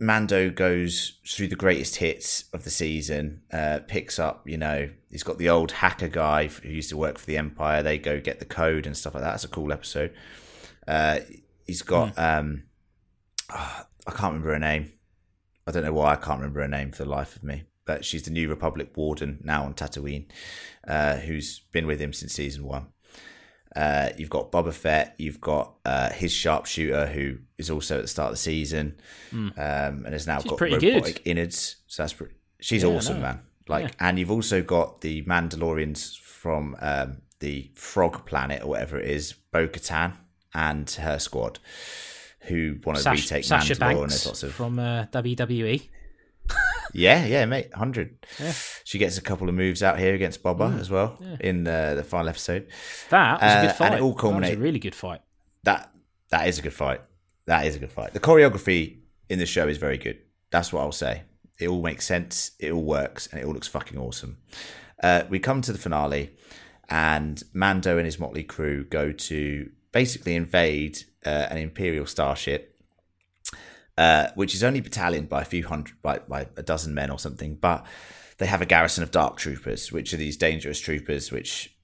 Speaker 1: Mando goes through the greatest hits of the season, uh, picks up, you know, he's got the old hacker guy who used to work for the Empire. They go get the code and stuff like that. That's a cool episode. Uh, he's got, um, ah, I can't remember her name. I don't know why I can't remember her name for the life of me. But she's the New Republic warden now on Tatooine, uh, who's been with him since season one. Uh, you've got Boba Fett. You've got uh, his sharpshooter, who is also at the start of the season, um, and has now.
Speaker 2: She's
Speaker 1: got
Speaker 2: pretty good.
Speaker 1: innards. So that's pretty, she's
Speaker 2: Yeah,
Speaker 1: awesome, man. Like,
Speaker 2: Yeah.
Speaker 1: and you've also got the Mandalorians from um, the Frog Planet or whatever it is, Bo Katan and her squad, who want to
Speaker 2: Sash-
Speaker 1: retake
Speaker 2: Sasha
Speaker 1: Mandalore. And there's lots of
Speaker 2: from uh, WWE.
Speaker 1: Yeah, yeah, mate, hundred.
Speaker 2: Yeah.
Speaker 1: She gets a couple of moves out here against Boba
Speaker 2: Mm,
Speaker 1: as well in uh, the final episode.
Speaker 2: That was a
Speaker 1: Uh,
Speaker 2: good fight.
Speaker 1: and it all
Speaker 2: That was a really good fight.
Speaker 1: That that is a good fight. That is a good fight. The choreography in the show is very good. That's what I'll say. It all makes sense. It all works, and it all looks fucking awesome. Uh, we come to the finale, and Mando and his motley crew go to basically invade uh, an Imperial starship uh, which is only battalion by a few hundred, by, by a dozen men or something. But they have a garrison of dark troopers, which are these dangerous troopers, which,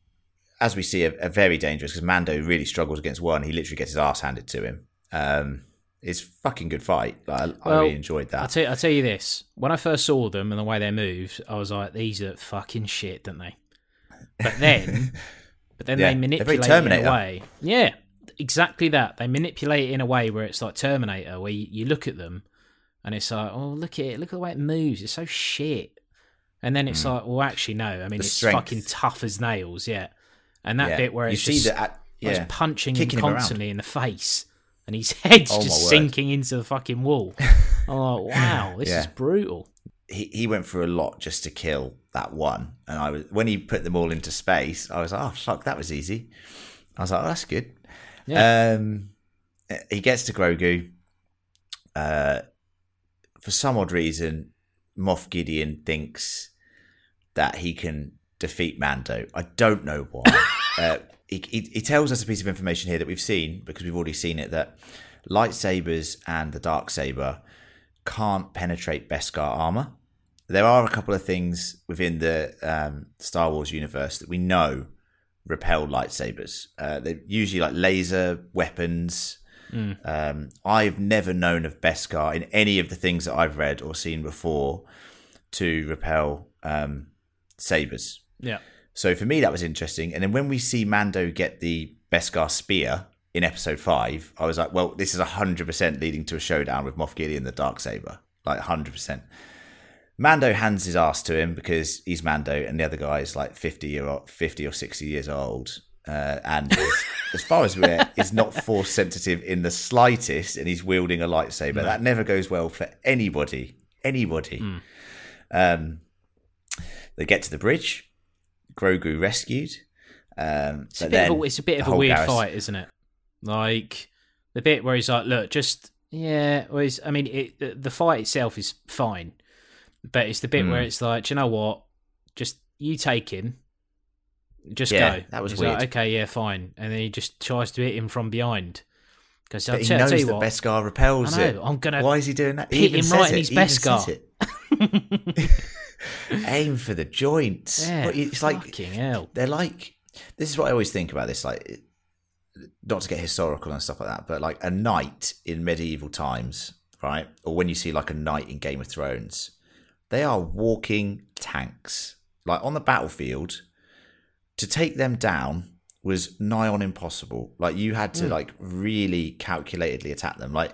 Speaker 1: as we see, are, are very dangerous because Mando really struggles against one. He literally gets his ass handed to him. Um, it's a fucking good fight. I, I really enjoyed
Speaker 2: I'll
Speaker 1: that.
Speaker 2: tell, I'll tell you this. When I first saw them and the way they moved, I was like, these are fucking shit, don't they? But then, [laughs] but then
Speaker 1: Yeah,
Speaker 2: they manipulate it in a way. Yeah, exactly that. They manipulate it in a way where it's like Terminator, where you, you look at them and it's like, oh, look at it. Look at the way it moves. It's so shit. And then it's hmm. like, well, actually, no. I mean.
Speaker 1: The
Speaker 2: it's
Speaker 1: strength.
Speaker 2: fucking tough as nails, yeah. And that
Speaker 1: Yeah.
Speaker 2: bit where
Speaker 1: you
Speaker 2: it's
Speaker 1: see
Speaker 2: just,
Speaker 1: that, at,
Speaker 2: I was
Speaker 1: yeah,
Speaker 2: punching him
Speaker 1: Kicking him
Speaker 2: constantly in the face, and his [laughs] head's
Speaker 1: Oh,
Speaker 2: just sinking into the fucking wall. [laughs] I'm like, wow, this
Speaker 1: Yeah.
Speaker 2: is brutal.
Speaker 1: he, he went through a lot just to kill that one. And I was when he put them all into space, I was like, oh fuck, that was easy. I was like, oh, that's good. Um, he gets to Grogu. Uh, for some odd reason, Moff Gideon thinks that he can defeat Mando. I don't know why. [laughs] uh, he, he, he tells us a piece of information here that we've seen because we've already seen it that lightsabers and the dark saber can't penetrate Beskar armor. There are a couple of things within the um, Star Wars universe that we know repel lightsabers. Uh, they're usually like laser weapons. Um, I've never known of Beskar in any of the things that I've read or seen before to repel um, sabers.
Speaker 2: Yeah.
Speaker 1: So for me, that was interesting. And then when we see Mando get the Beskar spear in episode five, I was like, well, this is 100% leading to a showdown with Moff Gideon, the Dark Saber. Like 100%. Mando hands his ass to him because he's Mando, and the other guy is like 50, year old, 50 or 60 years old. Uh, and is, as far as we're, is not force sensitive in the slightest, and he's wielding a lightsaber. That never goes well for anybody. Anybody. Um, they get to the bridge. Grogu rescued. Um,
Speaker 2: It's a bit, of a, it's a bit of a weird fight, isn't it? Like the bit where he's like, "Look, just yeah." Well, I mean, it, the, the fight itself is fine, but it's the bit
Speaker 1: Hmm.
Speaker 2: where it's like, "Do you know what? Just you take him, just
Speaker 1: Yeah,
Speaker 2: go."
Speaker 1: that was weird.
Speaker 2: Like, okay, yeah, fine, and then he just tries to hit him from behind. Because
Speaker 1: he knows that
Speaker 2: what,
Speaker 1: Beskar repels
Speaker 2: I
Speaker 1: it.
Speaker 2: I'm gonna
Speaker 1: Why is he doing that? He
Speaker 2: hit him right in his Beskar. [laughs]
Speaker 1: Aim for the joints.
Speaker 2: yeah,
Speaker 1: it's like
Speaker 2: hell.
Speaker 1: they're like this is what I always think about this like not to get historical and stuff like that but like a knight in medieval times right or when you see like a knight in Game of Thrones they are walking tanks like on the battlefield to take them down was nigh on impossible like you had to hmm. like really calculatedly attack them like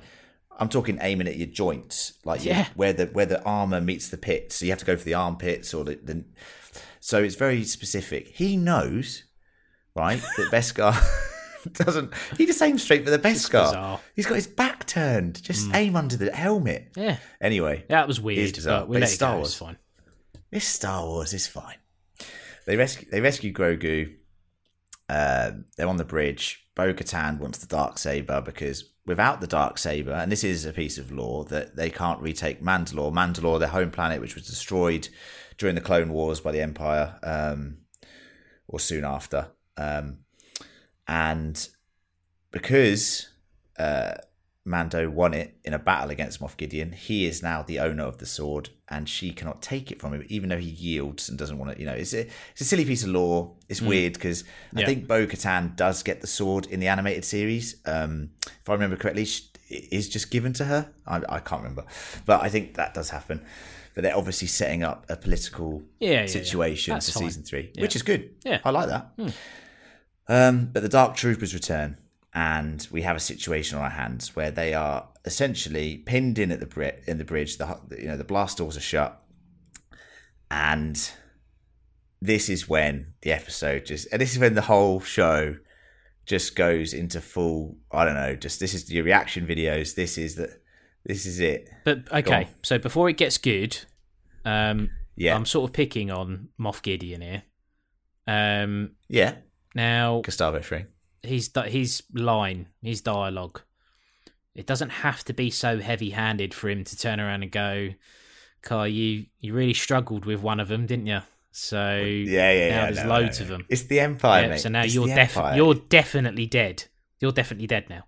Speaker 1: I'm talking aiming at your joints, like you-
Speaker 2: Yeah.
Speaker 1: where the where the armor meets the pits. So you have to go for the armpits or the, the so it's very specific. He knows, right, that Beskar [laughs] [laughs] doesn't he just aims straight for the
Speaker 2: Beskar?
Speaker 1: He's got his back turned. Just aim under the helmet.
Speaker 2: Yeah,
Speaker 1: Anyway,
Speaker 2: that was weird, but we
Speaker 1: but it's Star
Speaker 2: go.
Speaker 1: Wars.
Speaker 2: It's fine.
Speaker 1: it's Star Wars. It's fine. They rescue. They rescue Grogu. Uh, they're on the bridge. Bo Katan wants the dark saber because without the dark saber, and this is a piece of lore that they can't retake Mandalore. Mandalore, their home planet, which was destroyed during the Clone Wars by the Empire, um, or soon after. Um, and because uh, Mando won it in a battle against Moff Gideon, he is now the owner of the sword, and she cannot take it from him, even though he yields and doesn't want to. You know, it's a, it's a silly piece of lore. It's weird because I
Speaker 2: Yeah.
Speaker 1: think Bo Katan does get the sword in the animated series. Um, if I remember correctly, she, it is just given to her. I, I can't remember, but I think that does happen. But they're obviously setting up a political
Speaker 2: Yeah, yeah,
Speaker 1: situation for
Speaker 2: fine.
Speaker 1: season three, which is good.
Speaker 2: Yeah.
Speaker 1: I like that. Um, but the Dark Troopers return, and we have a situation on our hands where they are essentially pinned in at the bri- in the bridge. The you know the blast doors are shut, and this is when the episode just and this is when the whole show just goes into full. I don't know. Just this is your reaction videos. This is the. This is it.
Speaker 2: But okay, so before it gets good, um,
Speaker 1: Yeah.
Speaker 2: I'm sort of picking on Moff Gideon here. Um,
Speaker 1: yeah.
Speaker 2: Now
Speaker 1: Gustavo Fring.
Speaker 2: his his line, his dialogue, it doesn't have to be so heavy-handed for him to turn around and go, "Car, you you really struggled with one of them, didn't you?" So
Speaker 1: Yeah, yeah,
Speaker 2: now
Speaker 1: yeah.
Speaker 2: there's
Speaker 1: no,
Speaker 2: loads
Speaker 1: no,
Speaker 2: of them.
Speaker 1: It's the Empire,
Speaker 2: Yeah, so now
Speaker 1: It's
Speaker 2: you're def-
Speaker 1: Empire.
Speaker 2: you're definitely dead. You're definitely dead now.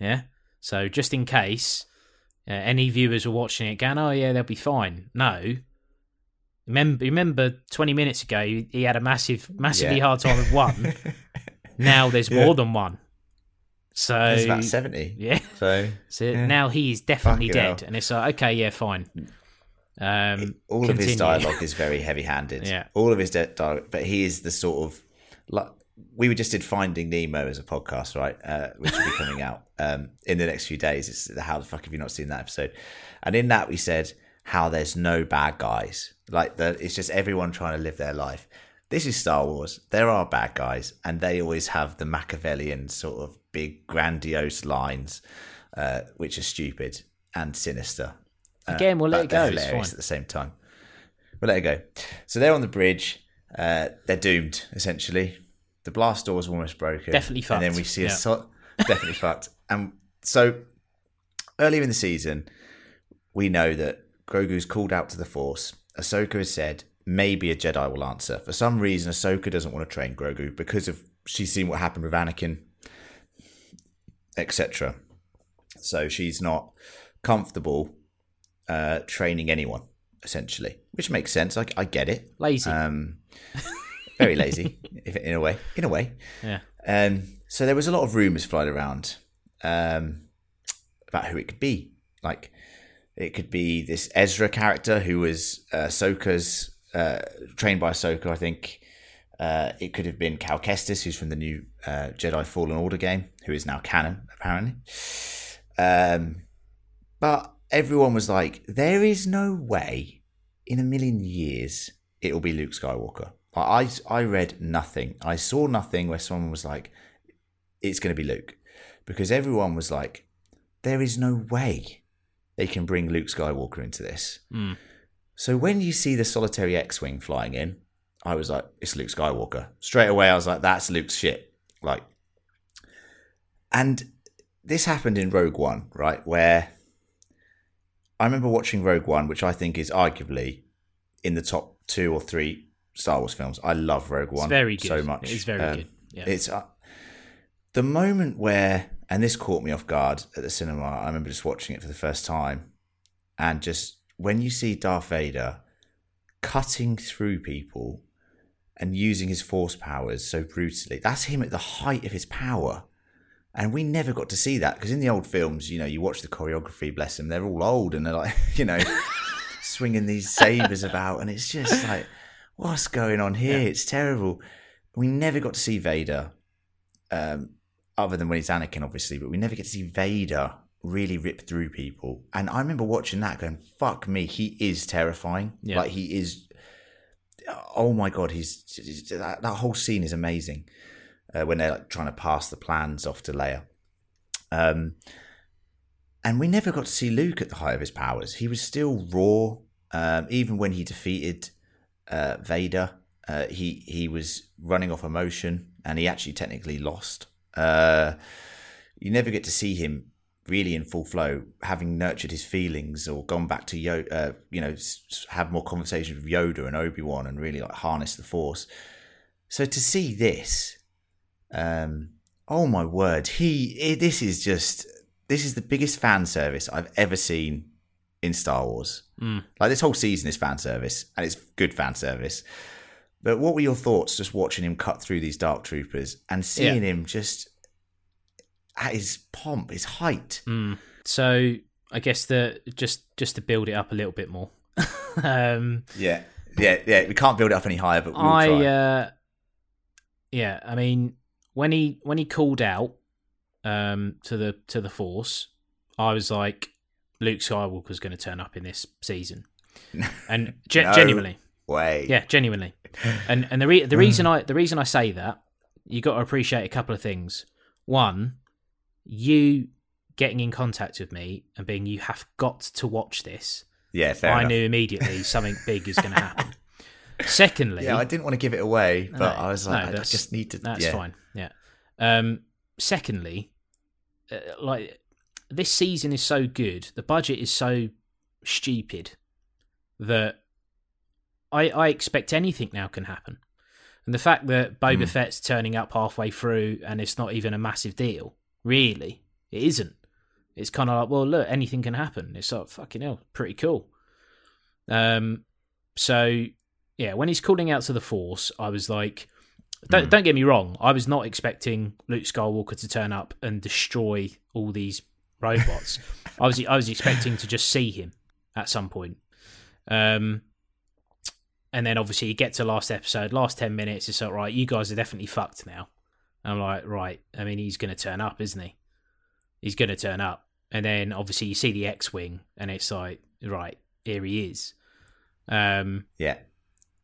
Speaker 2: Yeah. So just in case uh, any viewers were watching it, going, "Oh yeah, they'll be fine." No. Remember, remember, twenty minutes ago, he had a massive, massively
Speaker 1: Yeah.
Speaker 2: hard time with one. [laughs] now there's
Speaker 1: Yeah.
Speaker 2: more than one. So
Speaker 1: There's about seventy.
Speaker 2: yeah,
Speaker 1: So [laughs]
Speaker 2: so
Speaker 1: Yeah.
Speaker 2: now he is definitely
Speaker 1: Fucking
Speaker 2: dead,
Speaker 1: hell.
Speaker 2: and it's like, okay, yeah, fine. Um,
Speaker 1: all of his dialogue is very heavy-handed.
Speaker 2: Yeah.
Speaker 1: all of his de- dialogue, but he is the sort of like we were just did Finding Nemo as a podcast, right? Uh, which will be coming out [laughs] um, in the next few days. It's the how the fuck have you not seen that episode? And in that we said how there's no bad guys. Like that, it's just everyone trying to live their life. This is Star Wars. There are bad guys, and they always have the Machiavellian sort of big, grandiose lines, uh, which are stupid and sinister. Uh,
Speaker 2: Again, we'll let it go.
Speaker 1: hilarious at the same time. We'll let it go. So they're on the bridge. Uh, they're doomed essentially. The blast doors almost broken.
Speaker 2: Definitely fucked.
Speaker 1: And then we see
Speaker 2: Yeah.
Speaker 1: a so- definitely fucked. And so earlier in the season, we know that Grogu's called out to the Force. Ahsoka has said maybe a Jedi will answer. For some reason, Ahsoka doesn't want to train Grogu because of she's seen what happened with Anakin, etc. So she's not comfortable uh, training anyone, essentially, which makes sense. I, I get it.
Speaker 2: Lazy.
Speaker 1: Um, very lazy, [laughs] if in a way. In a way.
Speaker 2: yeah.
Speaker 1: Um, so there was a lot of rumors flying around um, about who it could be. Like, it could be this Ezra character who was uh, Ahsoka's uh, trained by Ahsoka, I think. Uh, it could have been Cal Kestis, who's from the new uh, Jedi Fallen Order game, who is now canon, apparently. Um, but everyone was like, there is no way in a million years it will be Luke Skywalker. I, I read nothing. I saw nothing where someone was like, it's going to be Luke. Because everyone was like, there is no way they can bring Luke Skywalker into this.
Speaker 2: Mm.
Speaker 1: So when you see the solitary X Wing flying in, I was like, it's Luke Skywalker. Straight away, I was like, that's Luke's shit. Like, and this happened in Rogue One, right? Where I remember watching Rogue One, which I think is arguably in the top two or three Star Wars films. I love Rogue One
Speaker 2: It's very good.
Speaker 1: so much.
Speaker 2: It is very
Speaker 1: Um,
Speaker 2: good. Yeah.
Speaker 1: It's uh, the moment where, and this caught me off guard at the cinema. I remember just watching it for the first time, and just when you see Darth Vader cutting through people and using his force powers so brutally, that's him at the height of his power. And we never got to see that because in the old films, you know, you watch the choreography, bless them, they're all old and they're like, [laughs] you know, [laughs] swinging these sabers about. And it's just like, what's going on here?
Speaker 2: Yeah.
Speaker 1: It's terrible. We never got to see Vader, um, other than when he's Anakin, obviously, but we never get to see Vader really rip through people. And I remember watching that going, fuck me, he is terrifying.
Speaker 2: Yeah.
Speaker 1: Like, he is, oh my God, he's, he's- that, that whole scene is amazing. uh, when they're like trying to pass the plans off to Leia. Um, and we never got to see Luke at the height of his powers. He was still raw, um, even when he defeated uh, Vader. Uh, he he was running off emotion, and he actually technically lost. Uh, you never get to see him really in full flow, having nurtured his feelings or gone back to Yoda, uh, you know, have more conversations with Yoda and Obi Wan, and really like harness the Force. So to see this, um, oh my word, he eh, this is just this is the biggest fan service I've ever seen in Star Wars.
Speaker 2: Mm.
Speaker 1: Like this whole season is fan service, and it's good fan service. But what were your thoughts just watching him cut through these dark troopers and seeing him just at his pomp, his height?
Speaker 2: Mm. So I guess the just just to build it up a little bit more. [laughs] um,
Speaker 1: Yeah, yeah, yeah. We can't build it up any higher, but we'll
Speaker 2: I uh, yeah, I mean when he when he called out um, to the to the Force, I was like, Luke Skywalker's going to turn up in this season, [laughs] and ge-
Speaker 1: No.
Speaker 2: genuinely,
Speaker 1: Way.
Speaker 2: yeah, genuinely, and and the re- the reason I the reason I say that you got to appreciate a couple of things. One, you getting in contact with me and being you have got to watch this.
Speaker 1: yeah. Fair
Speaker 2: I
Speaker 1: enough.
Speaker 2: knew immediately [laughs] something big is going to happen. Secondly,
Speaker 1: Yeah, I didn't want to give it away, but
Speaker 2: No,
Speaker 1: I was like,
Speaker 2: no,
Speaker 1: I just need to.
Speaker 2: That's
Speaker 1: yeah.
Speaker 2: fine. Yeah. Um, secondly, uh, like this season is so good, the budget is so stupid that I I expect anything now can happen. And the fact that Boba
Speaker 1: Hmm.
Speaker 2: Fett's turning up halfway through and it's not even a massive deal, really, it isn't. It's kind of like, well, look, anything can happen. It's like fucking hell, pretty cool. Um, so yeah, when he's calling out to the Force, I was like, don't,
Speaker 1: Mm.
Speaker 2: don't get me wrong, I was not expecting Luke Skywalker to turn up and destroy all these robots. [laughs] I was I was expecting to just see him at some point. Um, and then obviously you get to last episode, last ten minutes, it's like right, you guys are definitely fucked now. I'm like, right. I mean, he's going to turn up, isn't he? He's going to turn up, and then obviously you see the X-wing, and it's like, right, here he is. Um,
Speaker 1: Yeah.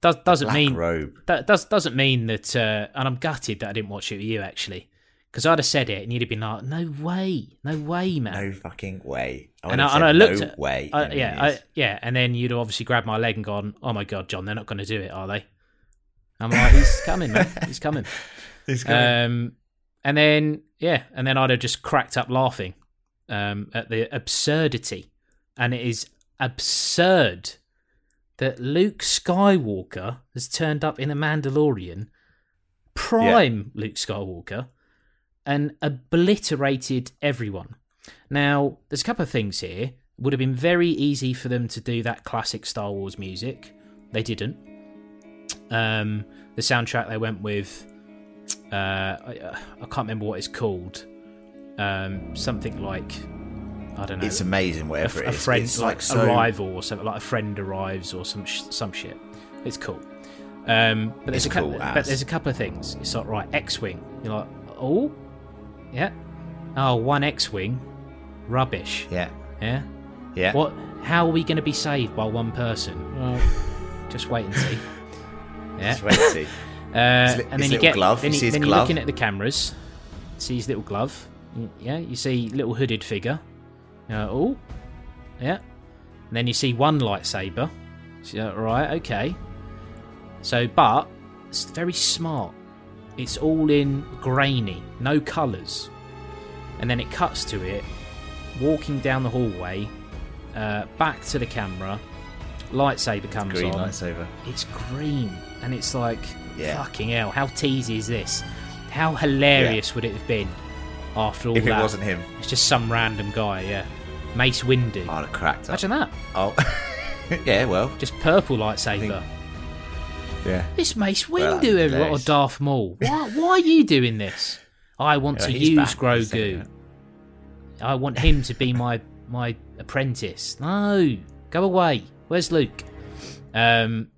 Speaker 2: does doesn't mean
Speaker 1: robe.
Speaker 2: that does doesn't mean that, uh, and I'm gutted that I didn't watch it with you actually, because I'd have said it and you'd have been like, "No way, no way, man."
Speaker 1: No fucking way. I
Speaker 2: And I- and I looked
Speaker 1: no
Speaker 2: at-
Speaker 1: way.
Speaker 2: I, yeah. I, yeah, and then you'd have obviously grabbed my leg and gone, "Oh my god, John, they're not going to do it, are they?" I'm like, "He's [laughs] coming, man. He's coming." [laughs]
Speaker 1: He's going-
Speaker 2: Um, and then yeah, and then I'd have just cracked up laughing um, at the absurdity, and it is absurd that Luke Skywalker has turned up in a Mandalorian, prime Luke Skywalker, and obliterated everyone. Now, there's a couple of things here. It would have been very easy for them to do that classic Star Wars music. They didn't. Um, the soundtrack they went with uh, I, I can't remember what it's called. Um, something like I don't know.
Speaker 1: it's amazing,
Speaker 2: a,
Speaker 1: whatever
Speaker 2: a
Speaker 1: it is.
Speaker 2: friend
Speaker 1: it's
Speaker 2: like,
Speaker 1: like so.
Speaker 2: arrival or something like a friend arrives or some sh- some shit. It's cool. Um, but there's
Speaker 1: It's
Speaker 2: a couple.
Speaker 1: cool
Speaker 2: but there's a couple of things. It's like right, X-wing. You're like, oh, yeah, oh, one X-wing, rubbish.
Speaker 1: Yeah.
Speaker 2: Yeah.
Speaker 1: Yeah.
Speaker 2: What? How are we going to be saved by one person? Well, just wait and see. [laughs] Yeah.
Speaker 1: Just wait and see. [laughs]
Speaker 2: Uh,
Speaker 1: li-
Speaker 2: and
Speaker 1: his
Speaker 2: then you get
Speaker 1: glove,
Speaker 2: then,
Speaker 1: you
Speaker 2: you,
Speaker 1: see his
Speaker 2: then you're looking at the cameras, see his little glove. Yeah, you see little hooded figure. You know, oh, yeah. And then you see one lightsaber. So, right, okay. So, but it's very smart. It's all in grainy, no colours. And then it cuts to it, walking down the hallway, uh, back to the camera. Lightsaber comes
Speaker 1: Green
Speaker 2: on
Speaker 1: lightsaber.
Speaker 2: it's green and it's like
Speaker 1: Yeah.
Speaker 2: fucking hell how teasy is this how hilarious would it have been after all
Speaker 1: If it
Speaker 2: that
Speaker 1: wasn't him,
Speaker 2: it's just some random guy yeah mace windu
Speaker 1: I'd have cracked up.
Speaker 2: imagine that
Speaker 1: Oh. [laughs] yeah, well.
Speaker 2: just purple lightsaber
Speaker 1: Yeah.
Speaker 2: this mace
Speaker 1: Well,
Speaker 2: windu a lot of darth maul. Why, why are you doing this? I want
Speaker 1: Yeah,
Speaker 2: to use
Speaker 1: back.
Speaker 2: Grogu. i want him to be my my apprentice. No go away. Where's luke? Um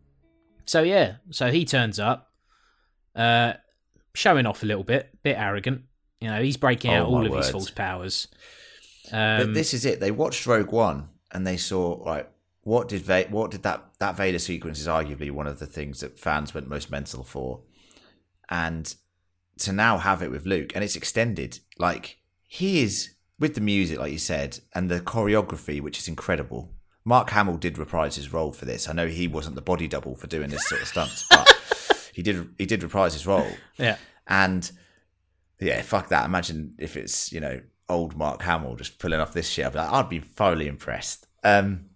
Speaker 2: so yeah so he turns up uh showing off a little bit bit arrogant. You know he's breaking
Speaker 1: Oh,
Speaker 2: out all of his force powers.
Speaker 1: But
Speaker 2: um
Speaker 1: this is it. They watched Rogue One and they saw right. What did Va- what did that that Vader sequence is arguably one of the things that fans went most mental for, and to now have it with Luke and it's extended. Like he is with the music, like you said, and the choreography, which is incredible. Mark Hamill did reprise his role for this. I know he wasn't the body double for doing this sort of stunts, [laughs] but he did he did reprise his role.
Speaker 2: Yeah.
Speaker 1: And yeah, fuck that. Imagine if it's, you know, old Mark Hamill just pulling off this shit. I'd be, like, I'd be thoroughly impressed. Um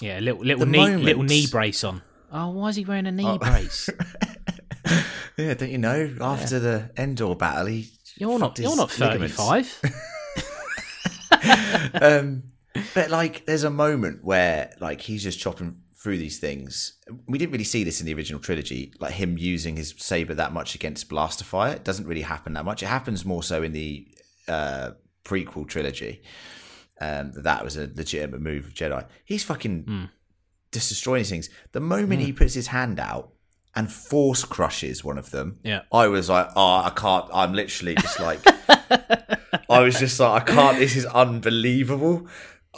Speaker 2: Yeah, little little
Speaker 1: The
Speaker 2: knee
Speaker 1: moments-
Speaker 2: little knee brace on. Oh, why is he wearing a knee
Speaker 1: Oh.
Speaker 2: brace? [laughs]
Speaker 1: Yeah, don't you know? After the Endor battle, he
Speaker 2: You're not
Speaker 1: fucked
Speaker 2: you're not thirty
Speaker 1: ligaments.
Speaker 2: five. [laughs] [laughs]
Speaker 1: um, but like, there's a moment where like he's just chopping through these things. We didn't really see this in the original trilogy, like him using his saber that much against Blasterfire. It doesn't really happen that much. It happens more so in the uh, prequel trilogy. Um, that was a legitimate move of Jedi. He's fucking just destroying these things. The moment he puts his hand out and force crushes one of them,
Speaker 2: Yeah.
Speaker 1: I was like, oh, I can't. I'm literally just like, [laughs] I was just like, I can't. This is unbelievable.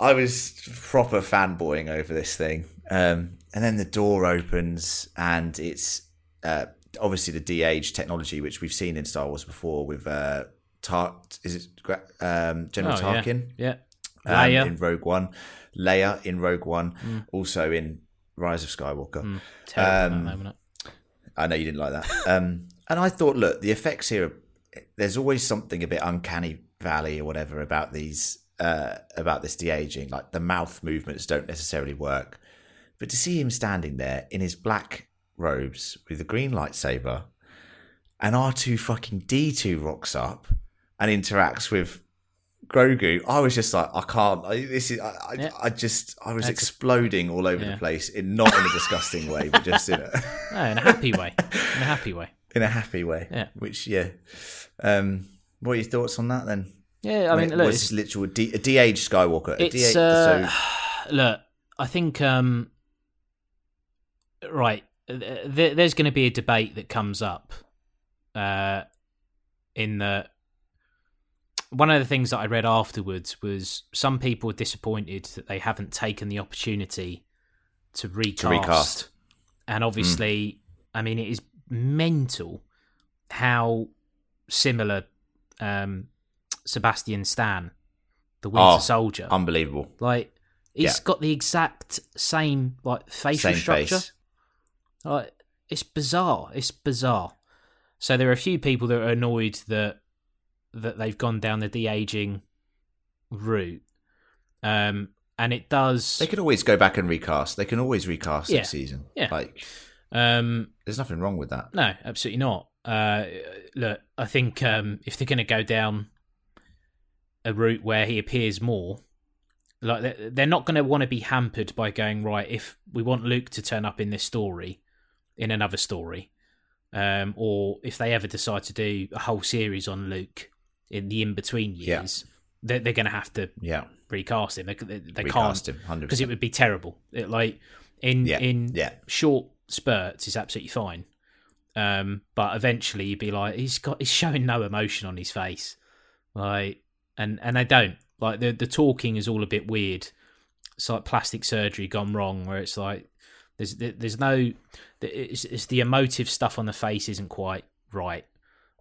Speaker 1: I was proper fanboying over this thing. Um, and then the door opens, and it's uh, obviously the de-age technology, which we've seen in Star Wars before with uh, Tar- is it um, General
Speaker 2: Oh, yeah.
Speaker 1: Tarkin
Speaker 2: Yeah.
Speaker 1: Um,
Speaker 2: Leia.
Speaker 1: in Rogue One, Leia in Rogue One, also in Rise of Skywalker.
Speaker 2: Terrible
Speaker 1: um,
Speaker 2: moment.
Speaker 1: I know you didn't like that. Um, and I thought, look, the effects here, there's always something a bit uncanny valley or whatever about these, uh, about this de aging. Like the mouth movements don't necessarily work. But to see him standing there in his black robes with a green lightsaber, and R2 fucking D2 rocks up and interacts with Grogu, I was just like, I can't. I, this is. I, I,
Speaker 2: Yeah.
Speaker 1: I just. I was
Speaker 2: That's
Speaker 1: exploding all over
Speaker 2: Yeah.
Speaker 1: the place, in not in a disgusting way, but just in a [laughs]
Speaker 2: No, in a happy way. In a happy way. [laughs]
Speaker 1: in a happy way.
Speaker 2: Yeah.
Speaker 1: Which, yeah. Um, what are your thoughts on that then?
Speaker 2: Yeah, I mean, look, it's,
Speaker 1: literal de- a de-aged Skywalker. A
Speaker 2: it's uh,
Speaker 1: so [sighs]
Speaker 2: look. I think um, right. th- th- There's going to be a debate that comes up. Uh, in the one of the things that I read afterwards was some people are disappointed that they haven't taken the opportunity to recast.
Speaker 1: to recast.
Speaker 2: And obviously, I mean, it is mental how similar um, Sebastian Stan, the Winter
Speaker 1: Oh,
Speaker 2: Soldier,
Speaker 1: Unbelievable.
Speaker 2: like he's
Speaker 1: Yeah.
Speaker 2: got the exact same like facial
Speaker 1: Same
Speaker 2: structure.
Speaker 1: face.
Speaker 2: Like it's bizarre. It's bizarre. So there are a few people that are annoyed that that they've gone down the de aging route. Um, and it does.
Speaker 1: They could always go back and recast. They can always recast
Speaker 2: Yeah.
Speaker 1: next season.
Speaker 2: Yeah.
Speaker 1: Like,
Speaker 2: Um,
Speaker 1: there's nothing wrong with that.
Speaker 2: no, absolutely not. Uh, look, I think um, if they're going to go down a route where he appears more, like they're- they're not going to want to be hampered by going right. If we want Luke to turn up in this story, in another story, um, or if they ever decide to do a whole series on Luke in the in between
Speaker 1: Yeah.
Speaker 2: years, they're, they're going to have to
Speaker 1: Yeah.
Speaker 2: recast him. They, they, they
Speaker 1: recast
Speaker 2: can't because it would be terrible. It, like in
Speaker 1: Yeah,
Speaker 2: in
Speaker 1: yeah.
Speaker 2: short spurts is absolutely fine. Um, but eventually you'd be like, he's got he's showing no emotion on his face, like, and and they don't like the the talking is all a bit weird. It's like plastic surgery gone wrong, where it's like there's there's no it's, it's the emotive stuff on the face isn't quite right.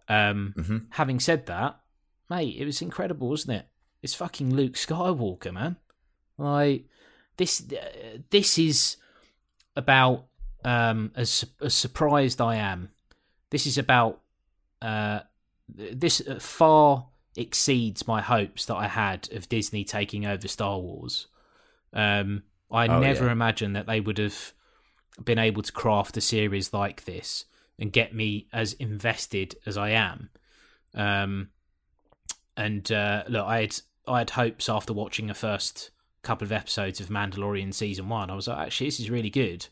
Speaker 2: Um,
Speaker 1: Mhm.
Speaker 2: Having said that, mate, it was incredible, wasn't it? It's fucking Luke Skywalker, man. Like this, uh, this is about um, as as surprised I am. This is about uh, this far exceeds my hopes that I had of Disney taking over Star Wars. Um, I
Speaker 1: Oh,
Speaker 2: never
Speaker 1: yeah.
Speaker 2: imagined that they would have been able to craft a series like this and get me as invested as I am. Um, and uh, look, I had I had hopes after watching the first couple of episodes of Mandalorian season one. I was like, actually, this is really good.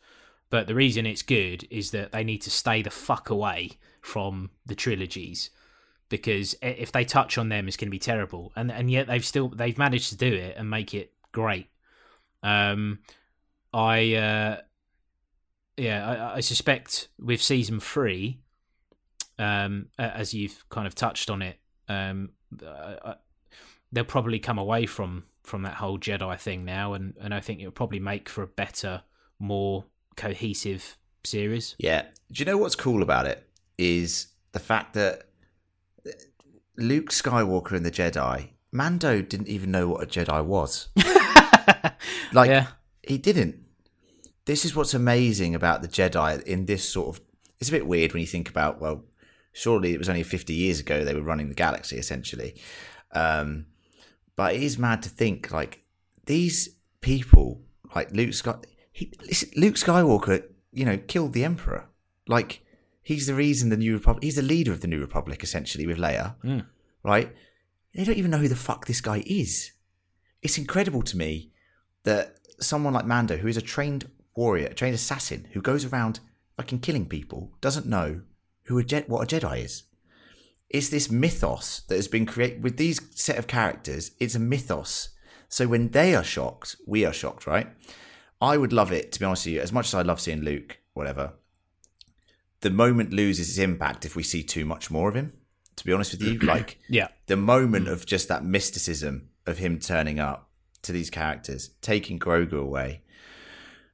Speaker 2: But the reason it's good is that they need to stay the fuck away from the trilogies because if they touch on them, it's going to be terrible. And and yet they've still they've managed to do it and make it great. Um, I uh, yeah, I, I suspect with season three, um, as you've kind of touched on it, um, I, uh, they'll probably come away from from that whole Jedi thing now, and and I think it'll probably make for a better, more cohesive series.
Speaker 1: Yeah. Do you know what's cool about it? Is the fact that uh, Luke Skywalker and the Jedi. Mando didn't even know what a Jedi was. [laughs] like
Speaker 2: yeah.
Speaker 1: he didn't. This is what's amazing about the Jedi in this sort of. It's a bit weird when you think about. Well, surely it was only fifty years ago they were running the galaxy essentially, um, but it is mad to think like these people, like Luke Sky. He, Luke Skywalker, you know, killed the Emperor. Like he's the reason the New Republic. He's the leader of the New Republic essentially with Leia,
Speaker 2: Mm.
Speaker 1: right? They don't even know who the fuck this guy is. It's incredible to me that someone like Mando, who is a trained warrior, a trained assassin, who goes around fucking killing people, doesn't know who a Je- what a Jedi is. It's this mythos that has been created with these set of characters. It's a mythos. So when they are shocked, we are shocked, right? I would love it to be honest with you. As much as I love seeing Luke, whatever, the moment loses its impact if we see too much more of him. To be honest with you, [clears throat] like
Speaker 2: Yeah.
Speaker 1: the moment of just that mysticism of him turning up to these characters, taking Grogu away.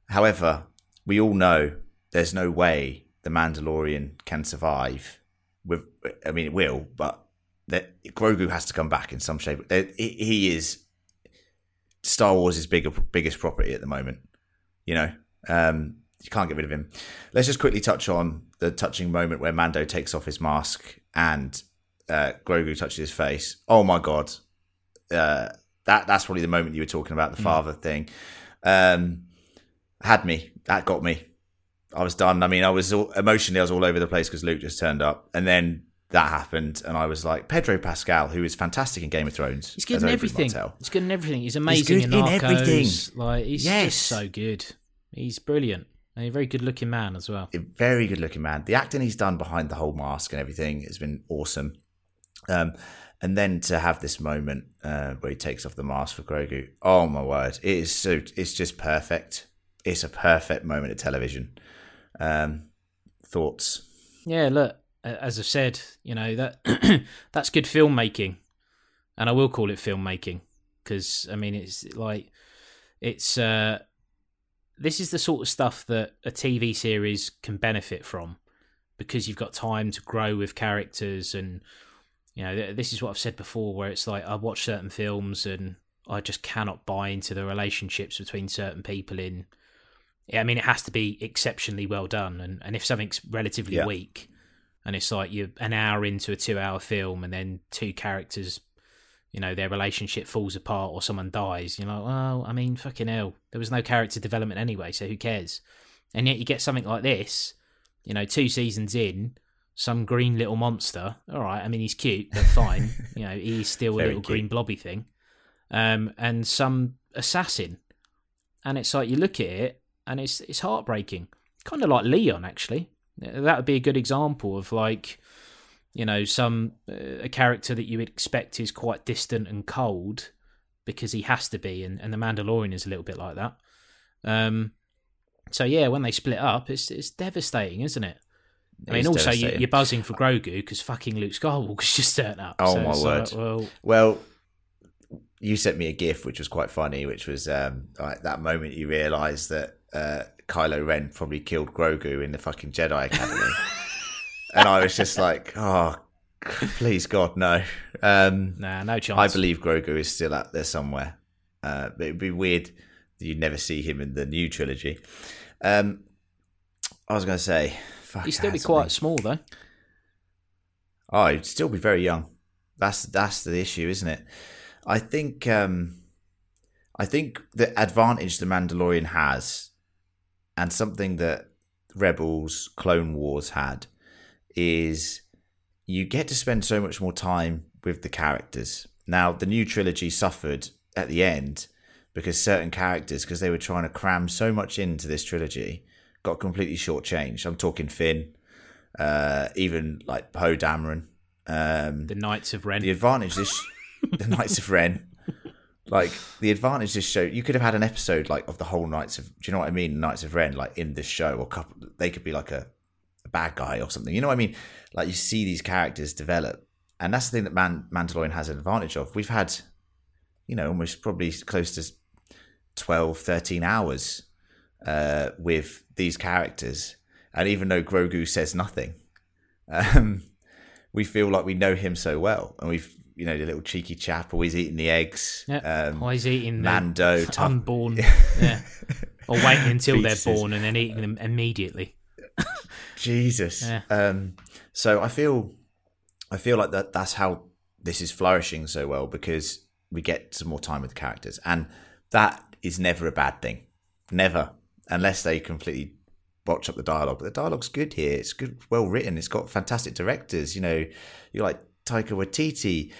Speaker 1: However, we all know there's no way the Mandalorian can survive. With, I mean, it will, but that Grogu has to come back in some shape. He he is Star Wars' bigger biggest property at the moment. You know, um, you can't get rid of him. Let's just quickly touch on the touching moment where Mando takes off his mask and uh, Grogu touches his face. Oh my god, uh, that that's probably the moment you were talking about the father thing. Um, had me. That got me. I was done. I mean, I was all, emotionally, I was all over the place because Luke just turned up, and then that happened, and I was like, Pedro Pascal, who is fantastic in Game of Thrones.
Speaker 2: He's good in everything. He's good in everything. He's amazing
Speaker 1: good
Speaker 2: in
Speaker 1: in
Speaker 2: Narcos.
Speaker 1: everything.
Speaker 2: Like he's
Speaker 1: Yes.
Speaker 2: just so good. He's brilliant. And a very good looking man as well.
Speaker 1: a very good looking man. The acting he's done behind the whole mask and everything has been awesome. Um, and then to have this moment uh, where he takes off the mask for Grogu, oh my word, it is so it's just perfect. It's a perfect moment of television. Um, thoughts?
Speaker 2: Yeah, look, as I've said, you know that [clears throat] that's good filmmaking, and I will call it filmmaking because I mean it's like it's uh this is the sort of stuff that a TV series can benefit from because you've got time to grow with characters and you know this is what I've said before where it's like I watch certain films and I just cannot buy into the relationships between certain people in I mean it has to be exceptionally well done and and if something's relatively
Speaker 1: Yeah.
Speaker 2: weak and it's like you're an hour into a 2 hour film and then two characters you know their relationship falls apart or someone dies you're like well i mean fucking hell there was no character development anyway so who cares and yet you get something like this you know two seasons in some green little monster all right i mean he's cute but fine [laughs] you know he's still a little
Speaker 1: cute.
Speaker 2: green blobby thing um and some assassin and it's like you look at it and it's it's heartbreaking. Kind of like leon actually. That would be a good example of like you know some uh, a character that you would expect is quite distant and cold because he has to be and, and the mandalorian is a little bit like that. Um so yeah when they split up it's it's devastating isn't it? I mean also you, you're buzzing for grogu because fucking luke skywalker's [laughs] just turned up.
Speaker 1: Oh,
Speaker 2: So
Speaker 1: my word.
Speaker 2: like, well
Speaker 1: Well, you sent me a GIF which was quite funny, which was um, like that moment you realise that uh, Kylo Ren probably killed Grogu in the fucking Jedi Academy, and I was just like, oh, [laughs] please God, no. Um,
Speaker 2: nah no chance
Speaker 1: I believe Grogu is still out there somewhere. Uh, but it'd be weird that you'd never see him in the new trilogy. Um, I was going to say, fuck,
Speaker 2: he'd still be quite small though
Speaker 1: Oh, he'd still be very young. That's that's the issue, isn't it? I think um, I think the advantage the Mandalorian has, and something that Rebels, Clone Wars had, is you get to spend so much more time with the characters. Now, the new trilogy suffered at the end because certain characters, because they were trying to cram so much into this trilogy, got completely shortchanged. I'm talking Finn, uh, even like Poe Dameron. Um,
Speaker 2: the knights of ren
Speaker 1: the advantage this, the Knights of Ren, like the advantage this show, you could have had an episode like of the whole Knights of, do you know what I mean? Knights of Ren, like in this show, or couple, they could be like a, a bad guy or something. You know what I mean? Like you see these characters develop, and that's the thing that Man- Mandalorian has an advantage of. We've had, you know, almost probably close to 12, 13 hours uh, with these characters, and even though Grogu says nothing, [laughs] um, we feel like we know him so well, and we've you know the little cheeky chap always eating the eggs.
Speaker 2: Yeah.
Speaker 1: Um,
Speaker 2: Always eating the
Speaker 1: Mando, tough- [laughs]
Speaker 2: unborn. [laughs] yeah. Or waiting until they're born and then eating them immediately.
Speaker 1: Jesus.
Speaker 2: Yeah.
Speaker 1: Um, so I feel, I feel like that. That's how this is flourishing so well because we get some more time with the characters, and that is never a bad thing. Never, unless they completely botch up the dialogue. But the dialogue's good here. It's good, well written. It's got fantastic directors. You know, you're like Taika Waititi.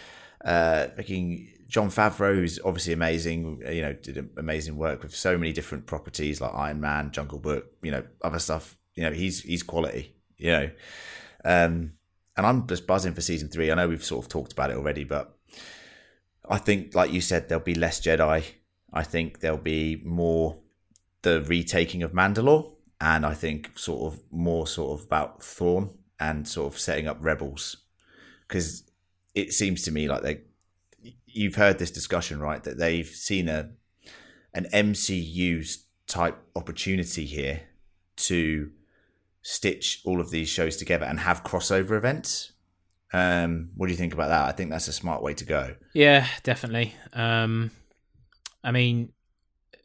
Speaker 1: Uh, fucking John who's obviously amazing. You know, did amazing work with so many different properties like Iron Man, Jungle Book. You know, other stuff. You know, he's he's quality. You know, um, and I'm just buzzing for season three. I know we've sort of talked about it already, but I think, like you said, there'll be less Jedi. I think there'll be more the retaking of Mandalore, and I think sort of more sort of about Thrawn and sort of setting up rebels, because it seems to me like they. You've heard this discussion, right? That they've seen a an MCU type opportunity here to stitch all of these shows together and have crossover events. Um, what do you think about that? I think that's a smart way to go.
Speaker 2: Yeah, definitely. Um, I mean,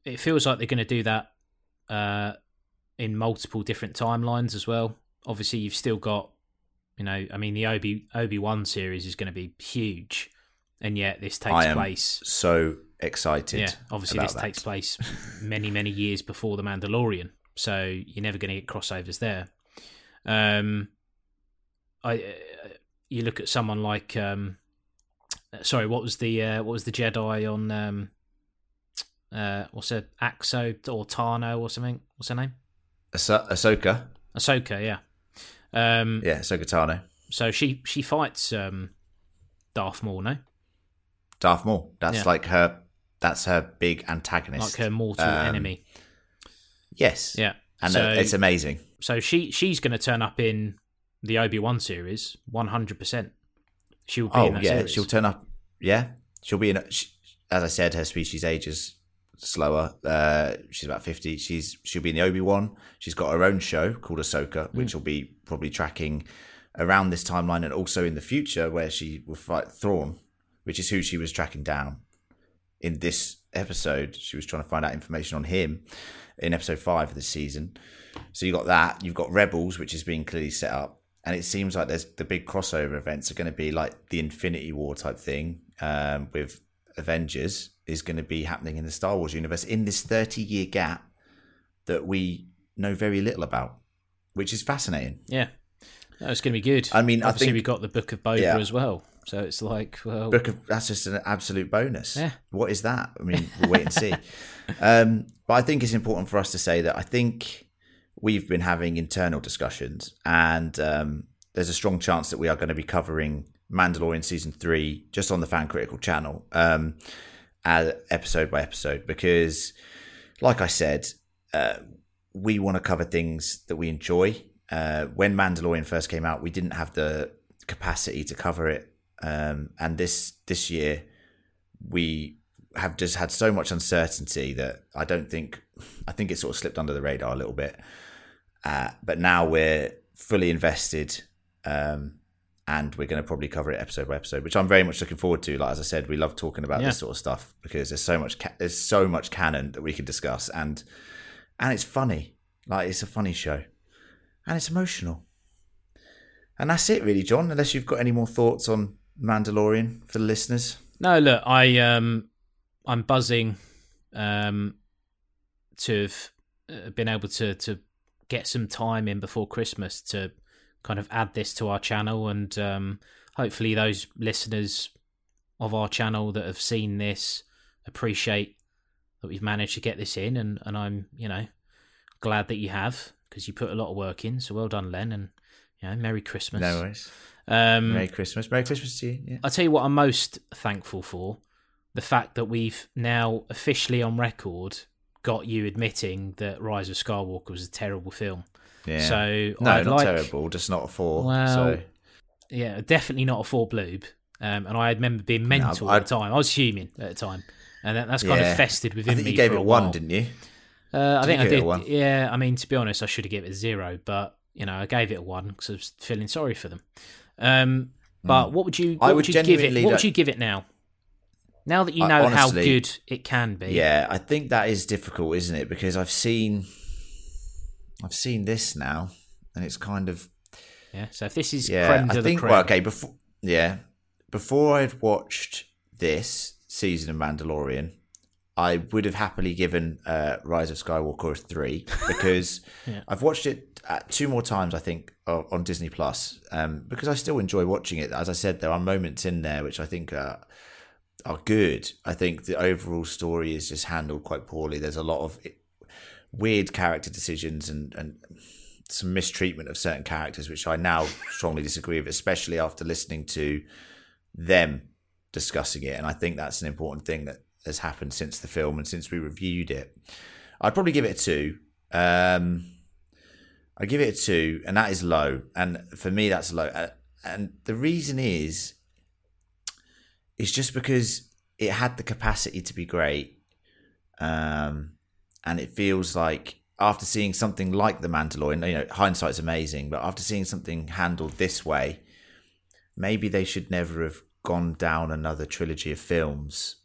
Speaker 2: it feels like they're going to do that uh, in multiple different timelines as well. Obviously, you've still got, you know, I mean, the Obi Obi Wan series is going to be huge, and yet this takes
Speaker 1: I am
Speaker 2: place.
Speaker 1: So excited.
Speaker 2: Yeah, obviously this
Speaker 1: that.
Speaker 2: takes place [laughs] many many years before the Mandalorian, so you're never going to get crossovers there. Um, I uh, you look at someone like um, sorry, what was the uh, what was the Jedi on um, uh, what's it Axo or Tano or something? What's her name?
Speaker 1: Ahso- Ahsoka.
Speaker 2: Ahsoka, yeah. Um,
Speaker 1: Yeah, so Tano.
Speaker 2: so she she fights um, Darth Maul, no,
Speaker 1: Darth Maul. That's
Speaker 2: Yeah.
Speaker 1: like her. That's her big antagonist.
Speaker 2: like her mortal
Speaker 1: Um,
Speaker 2: enemy.
Speaker 1: Yes.
Speaker 2: Yeah,
Speaker 1: And
Speaker 2: so,
Speaker 1: uh, it's amazing.
Speaker 2: so she she's going to turn up in the Obi Wan series, one hundred percent. She'll be in
Speaker 1: Oh
Speaker 2: that
Speaker 1: yeah,
Speaker 2: series.
Speaker 1: she'll turn up. Yeah, she'll be in. A, she, as I said, her species ages slower. Uh, she's about fifty. She's she'll be in the Obi Wan. She's got her own show called Ahsoka,
Speaker 2: Mm.
Speaker 1: which will be probably tracking around this timeline and also in the future where she will fight Thrawn, which is who she was tracking down in this episode. She was trying to find out information on him in episode five of this season. So you got that. You've got Rebels, which is being clearly set up, and it seems like there's the big crossover events are going to be like the Infinity War type thing um, with Avengers is going to be happening in the Star Wars universe in this 30 year gap that we know very little about, which is fascinating.
Speaker 2: yeah, no, it's going to be good.
Speaker 1: I mean, I
Speaker 2: obviously
Speaker 1: think-
Speaker 2: we got the Book of Boba
Speaker 1: Yeah.
Speaker 2: as well, so it's like well,
Speaker 1: Book of that's just an absolute bonus.
Speaker 2: Yeah.
Speaker 1: What is that? I mean, we'll wait and see. [laughs] um, but I think it's important for us to say that I think we've been having internal discussions, and um, there's a strong chance that we are going to be covering Mandalorian season three just on the Fan Critical channel, um, uh, episode by episode, because, like I said, uh, we want to cover things that we enjoy. Uh, when Mandalorian first came out, we didn't have the capacity to cover it, um, and this this year we have just had so much uncertainty that I don't think I think it sort of slipped under the radar a little bit. Uh, but now we're fully invested, um, and we're going to probably cover it episode by episode, which I'm very much looking forward to. Like as I said, we love talking about
Speaker 2: Yeah.
Speaker 1: this sort of stuff because there's so much ca- there's so much canon that we can discuss, and and it's funny. Like it's a funny show, and it's emotional. And that's it, really, John. Unless you've got any more thoughts on Mandalorian for the listeners.
Speaker 2: No, look, I um, I'm buzzing, um, to have uh, been able to to get some time in before Christmas to kind of add this to our channel, and um, hopefully those listeners of our channel that have seen this appreciate that we've managed to get this in, and and I'm you know glad that you have because you put a lot of work in. So well done, Len, and you know, Merry Christmas.
Speaker 1: No worries.
Speaker 2: Um,
Speaker 1: Merry Christmas. Merry Christmas to you. Yeah.
Speaker 2: I'll tell you what I'm most thankful for the fact that we've now officially on record got you admitting that Rise of Skywalker was a terrible film.
Speaker 1: yeah.
Speaker 2: So
Speaker 1: no,
Speaker 2: I'd
Speaker 1: not
Speaker 2: like,
Speaker 1: terrible. Just not a four.
Speaker 2: Well,
Speaker 1: so
Speaker 2: yeah, definitely not a four bloob. Um, and I remember being mental
Speaker 1: I'd-
Speaker 2: at the time. I was human at the time, and that, that's kind
Speaker 1: Yeah.
Speaker 2: of festered within me.
Speaker 1: I think you gave it
Speaker 2: a
Speaker 1: one,
Speaker 2: while.
Speaker 1: didn't you?
Speaker 2: Uh, I
Speaker 1: Did
Speaker 2: think
Speaker 1: you
Speaker 2: I
Speaker 1: give it a
Speaker 2: did.
Speaker 1: one?
Speaker 2: Yeah, I mean, to be honest, I should have given it a zero, but you know, I gave it a one because I was feeling sorry for them. Um, But what would you?
Speaker 1: I
Speaker 2: would
Speaker 1: would
Speaker 2: you give it? What would you give it now? Now that you
Speaker 1: I-
Speaker 2: know
Speaker 1: honestly-
Speaker 2: how good it can be.
Speaker 1: Yeah, I think that is difficult, isn't it? Because I've seen, I've seen this now, and it's kind of
Speaker 2: Yeah. So if this is
Speaker 1: yeah. I think well, okay, before yeah, before I'd watched this season of Mandalorian, I would have happily given uh, Rise of Skywalker a three [laughs] because
Speaker 2: Yeah.
Speaker 1: I've watched it uh, two more times. I think on Disney Plus um, because I still enjoy watching it. As I said, there are moments in there which I think are are good. I think the overall story is just handled quite poorly. There's a lot of weird character decisions and and some mistreatment of certain characters, which I now strongly disagree with, especially after listening to them discussing it. And I think that's an important thing that has happened since the film and since we reviewed it. I'd probably give it a two. Um, I give it a two, and that is low. And for me, that's low. Uh, And the reason is, it's just because it had the capacity to be great, um, and it feels like after seeing something like The Mandalorian, you know, hindsight's amazing, but after seeing something handled this way, maybe they should never have gone down another trilogy of films,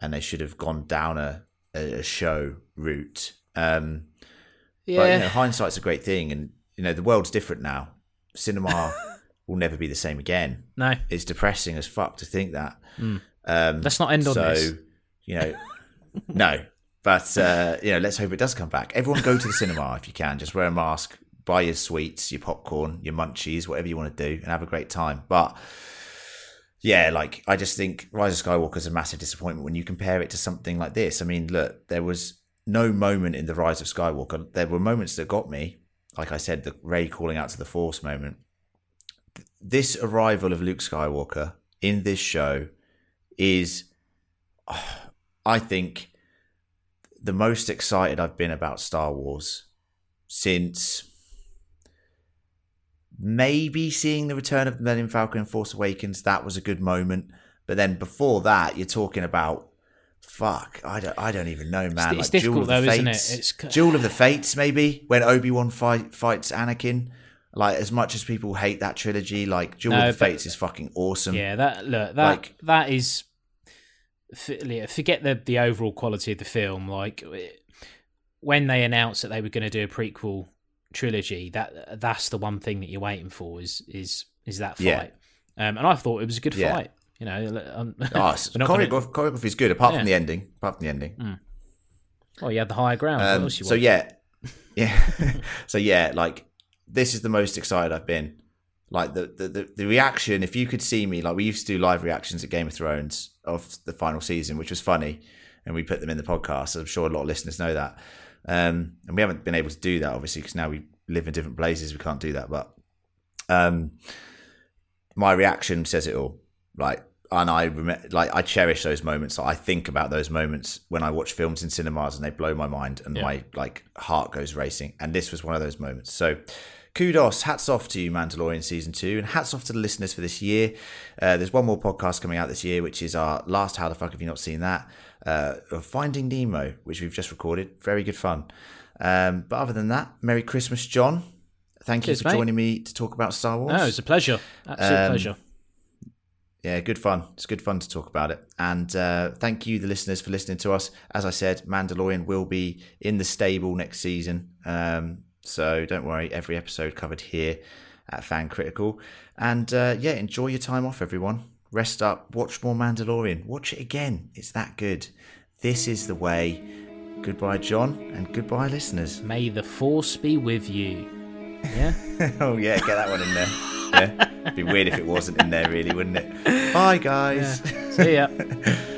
Speaker 1: and they should have gone down a a, show route. Um,
Speaker 2: yeah,
Speaker 1: but you know, hindsight's a great thing, and you know the world's different now. Cinema [laughs] will never be the same again.
Speaker 2: no,
Speaker 1: It's depressing as fuck to think that.
Speaker 2: Mm.
Speaker 1: Um,
Speaker 2: let's not end on
Speaker 1: so
Speaker 2: this.
Speaker 1: you know, [laughs] no, but uh, you know, let's hope it does come back. Everyone go to the cinema if you can. Just wear a mask, buy your sweets, your popcorn, your munchies, whatever you want to do, and have a great time. But yeah, like I just think Rise of Skywalker is a massive disappointment when you compare it to something like this. I mean, look, there was no moment in the Rise of Skywalker. There were moments that got me, like I said, the Rey calling out to the Force moment. This arrival of Luke Skywalker in this show is, [sighs] I think, the most excited I've been about Star Wars since maybe seeing the return of the Millennium Falcon and Force Awakens. That was a good moment. But then before that, you're talking about fuck. I don't. I don't even know, man.
Speaker 2: it's
Speaker 1: Duel
Speaker 2: difficult
Speaker 1: of the
Speaker 2: though, isn't it?
Speaker 1: Fates.
Speaker 2: It's-
Speaker 1: Duel of the Fates, maybe when Obi Wan fight, fights Anakin. Like as much as people hate that trilogy, like Duel
Speaker 2: No,
Speaker 1: of the Fates is fucking awesome.
Speaker 2: Yeah, that look that
Speaker 1: Like-
Speaker 2: that is forget the the overall quality of the film. Like when they announced that they were going to do a prequel trilogy, that that's the one thing that you're waiting for is is is that fight.
Speaker 1: Yeah.
Speaker 2: Um, and I thought it was a good
Speaker 1: Yeah.
Speaker 2: fight. You know, um, [laughs]
Speaker 1: Oh, it's- [laughs]
Speaker 2: gonna-
Speaker 1: choreography is good, apart
Speaker 2: Yeah.
Speaker 1: from the ending. Apart from the ending.
Speaker 2: well, you had the higher ground.
Speaker 1: Um, so yeah, [laughs] yeah. so yeah, like this is the most excited I've been. Like the, the the the reaction, if you could see me, like we used to do live reactions at Game of Thrones of the final season, which was funny, and we put them in the podcast. I'm sure a lot of listeners know that, um, and we haven't been able to do that obviously because now we live in different places. We can't do that, but um, my reaction says it all. Like, and I rem- like I cherish those moments. I think about those moments when I watch films in cinemas, and they blow my mind, and
Speaker 2: Yeah.
Speaker 1: my like heart goes racing. And this was one of those moments. So. Kudos, hats off to you, Mandalorian season two, and hats off to the listeners for this year. Uh, there's one more podcast coming out this year, which is our last. How the fuck have you not seen that? Uh, Finding Nemo, which we've just recorded. Very good fun. Um, but other than that, Merry Christmas, John. Thank
Speaker 2: Cheers,
Speaker 1: you for
Speaker 2: mate.
Speaker 1: joining me to talk about Star Wars.
Speaker 2: no, it's a pleasure. Absolute
Speaker 1: Um,
Speaker 2: pleasure.
Speaker 1: Yeah, good fun. It's good fun to talk about it. And uh, thank you, the listeners, for listening to us. As I said, Mandalorian will be in the stable next season. Um, so don't worry, every episode covered here at Fan Critical. And uh, yeah, enjoy your time off, everyone. Rest up, watch more Mandalorian. Watch it again. It's that good. This is the way. Goodbye, John, and goodbye, listeners.
Speaker 2: May the force be with you. Yeah. [laughs]
Speaker 1: oh, yeah, get that one in there. Yeah. It'd be weird if it wasn't in there, really, wouldn't it? Bye, guys.
Speaker 2: See ya. [laughs]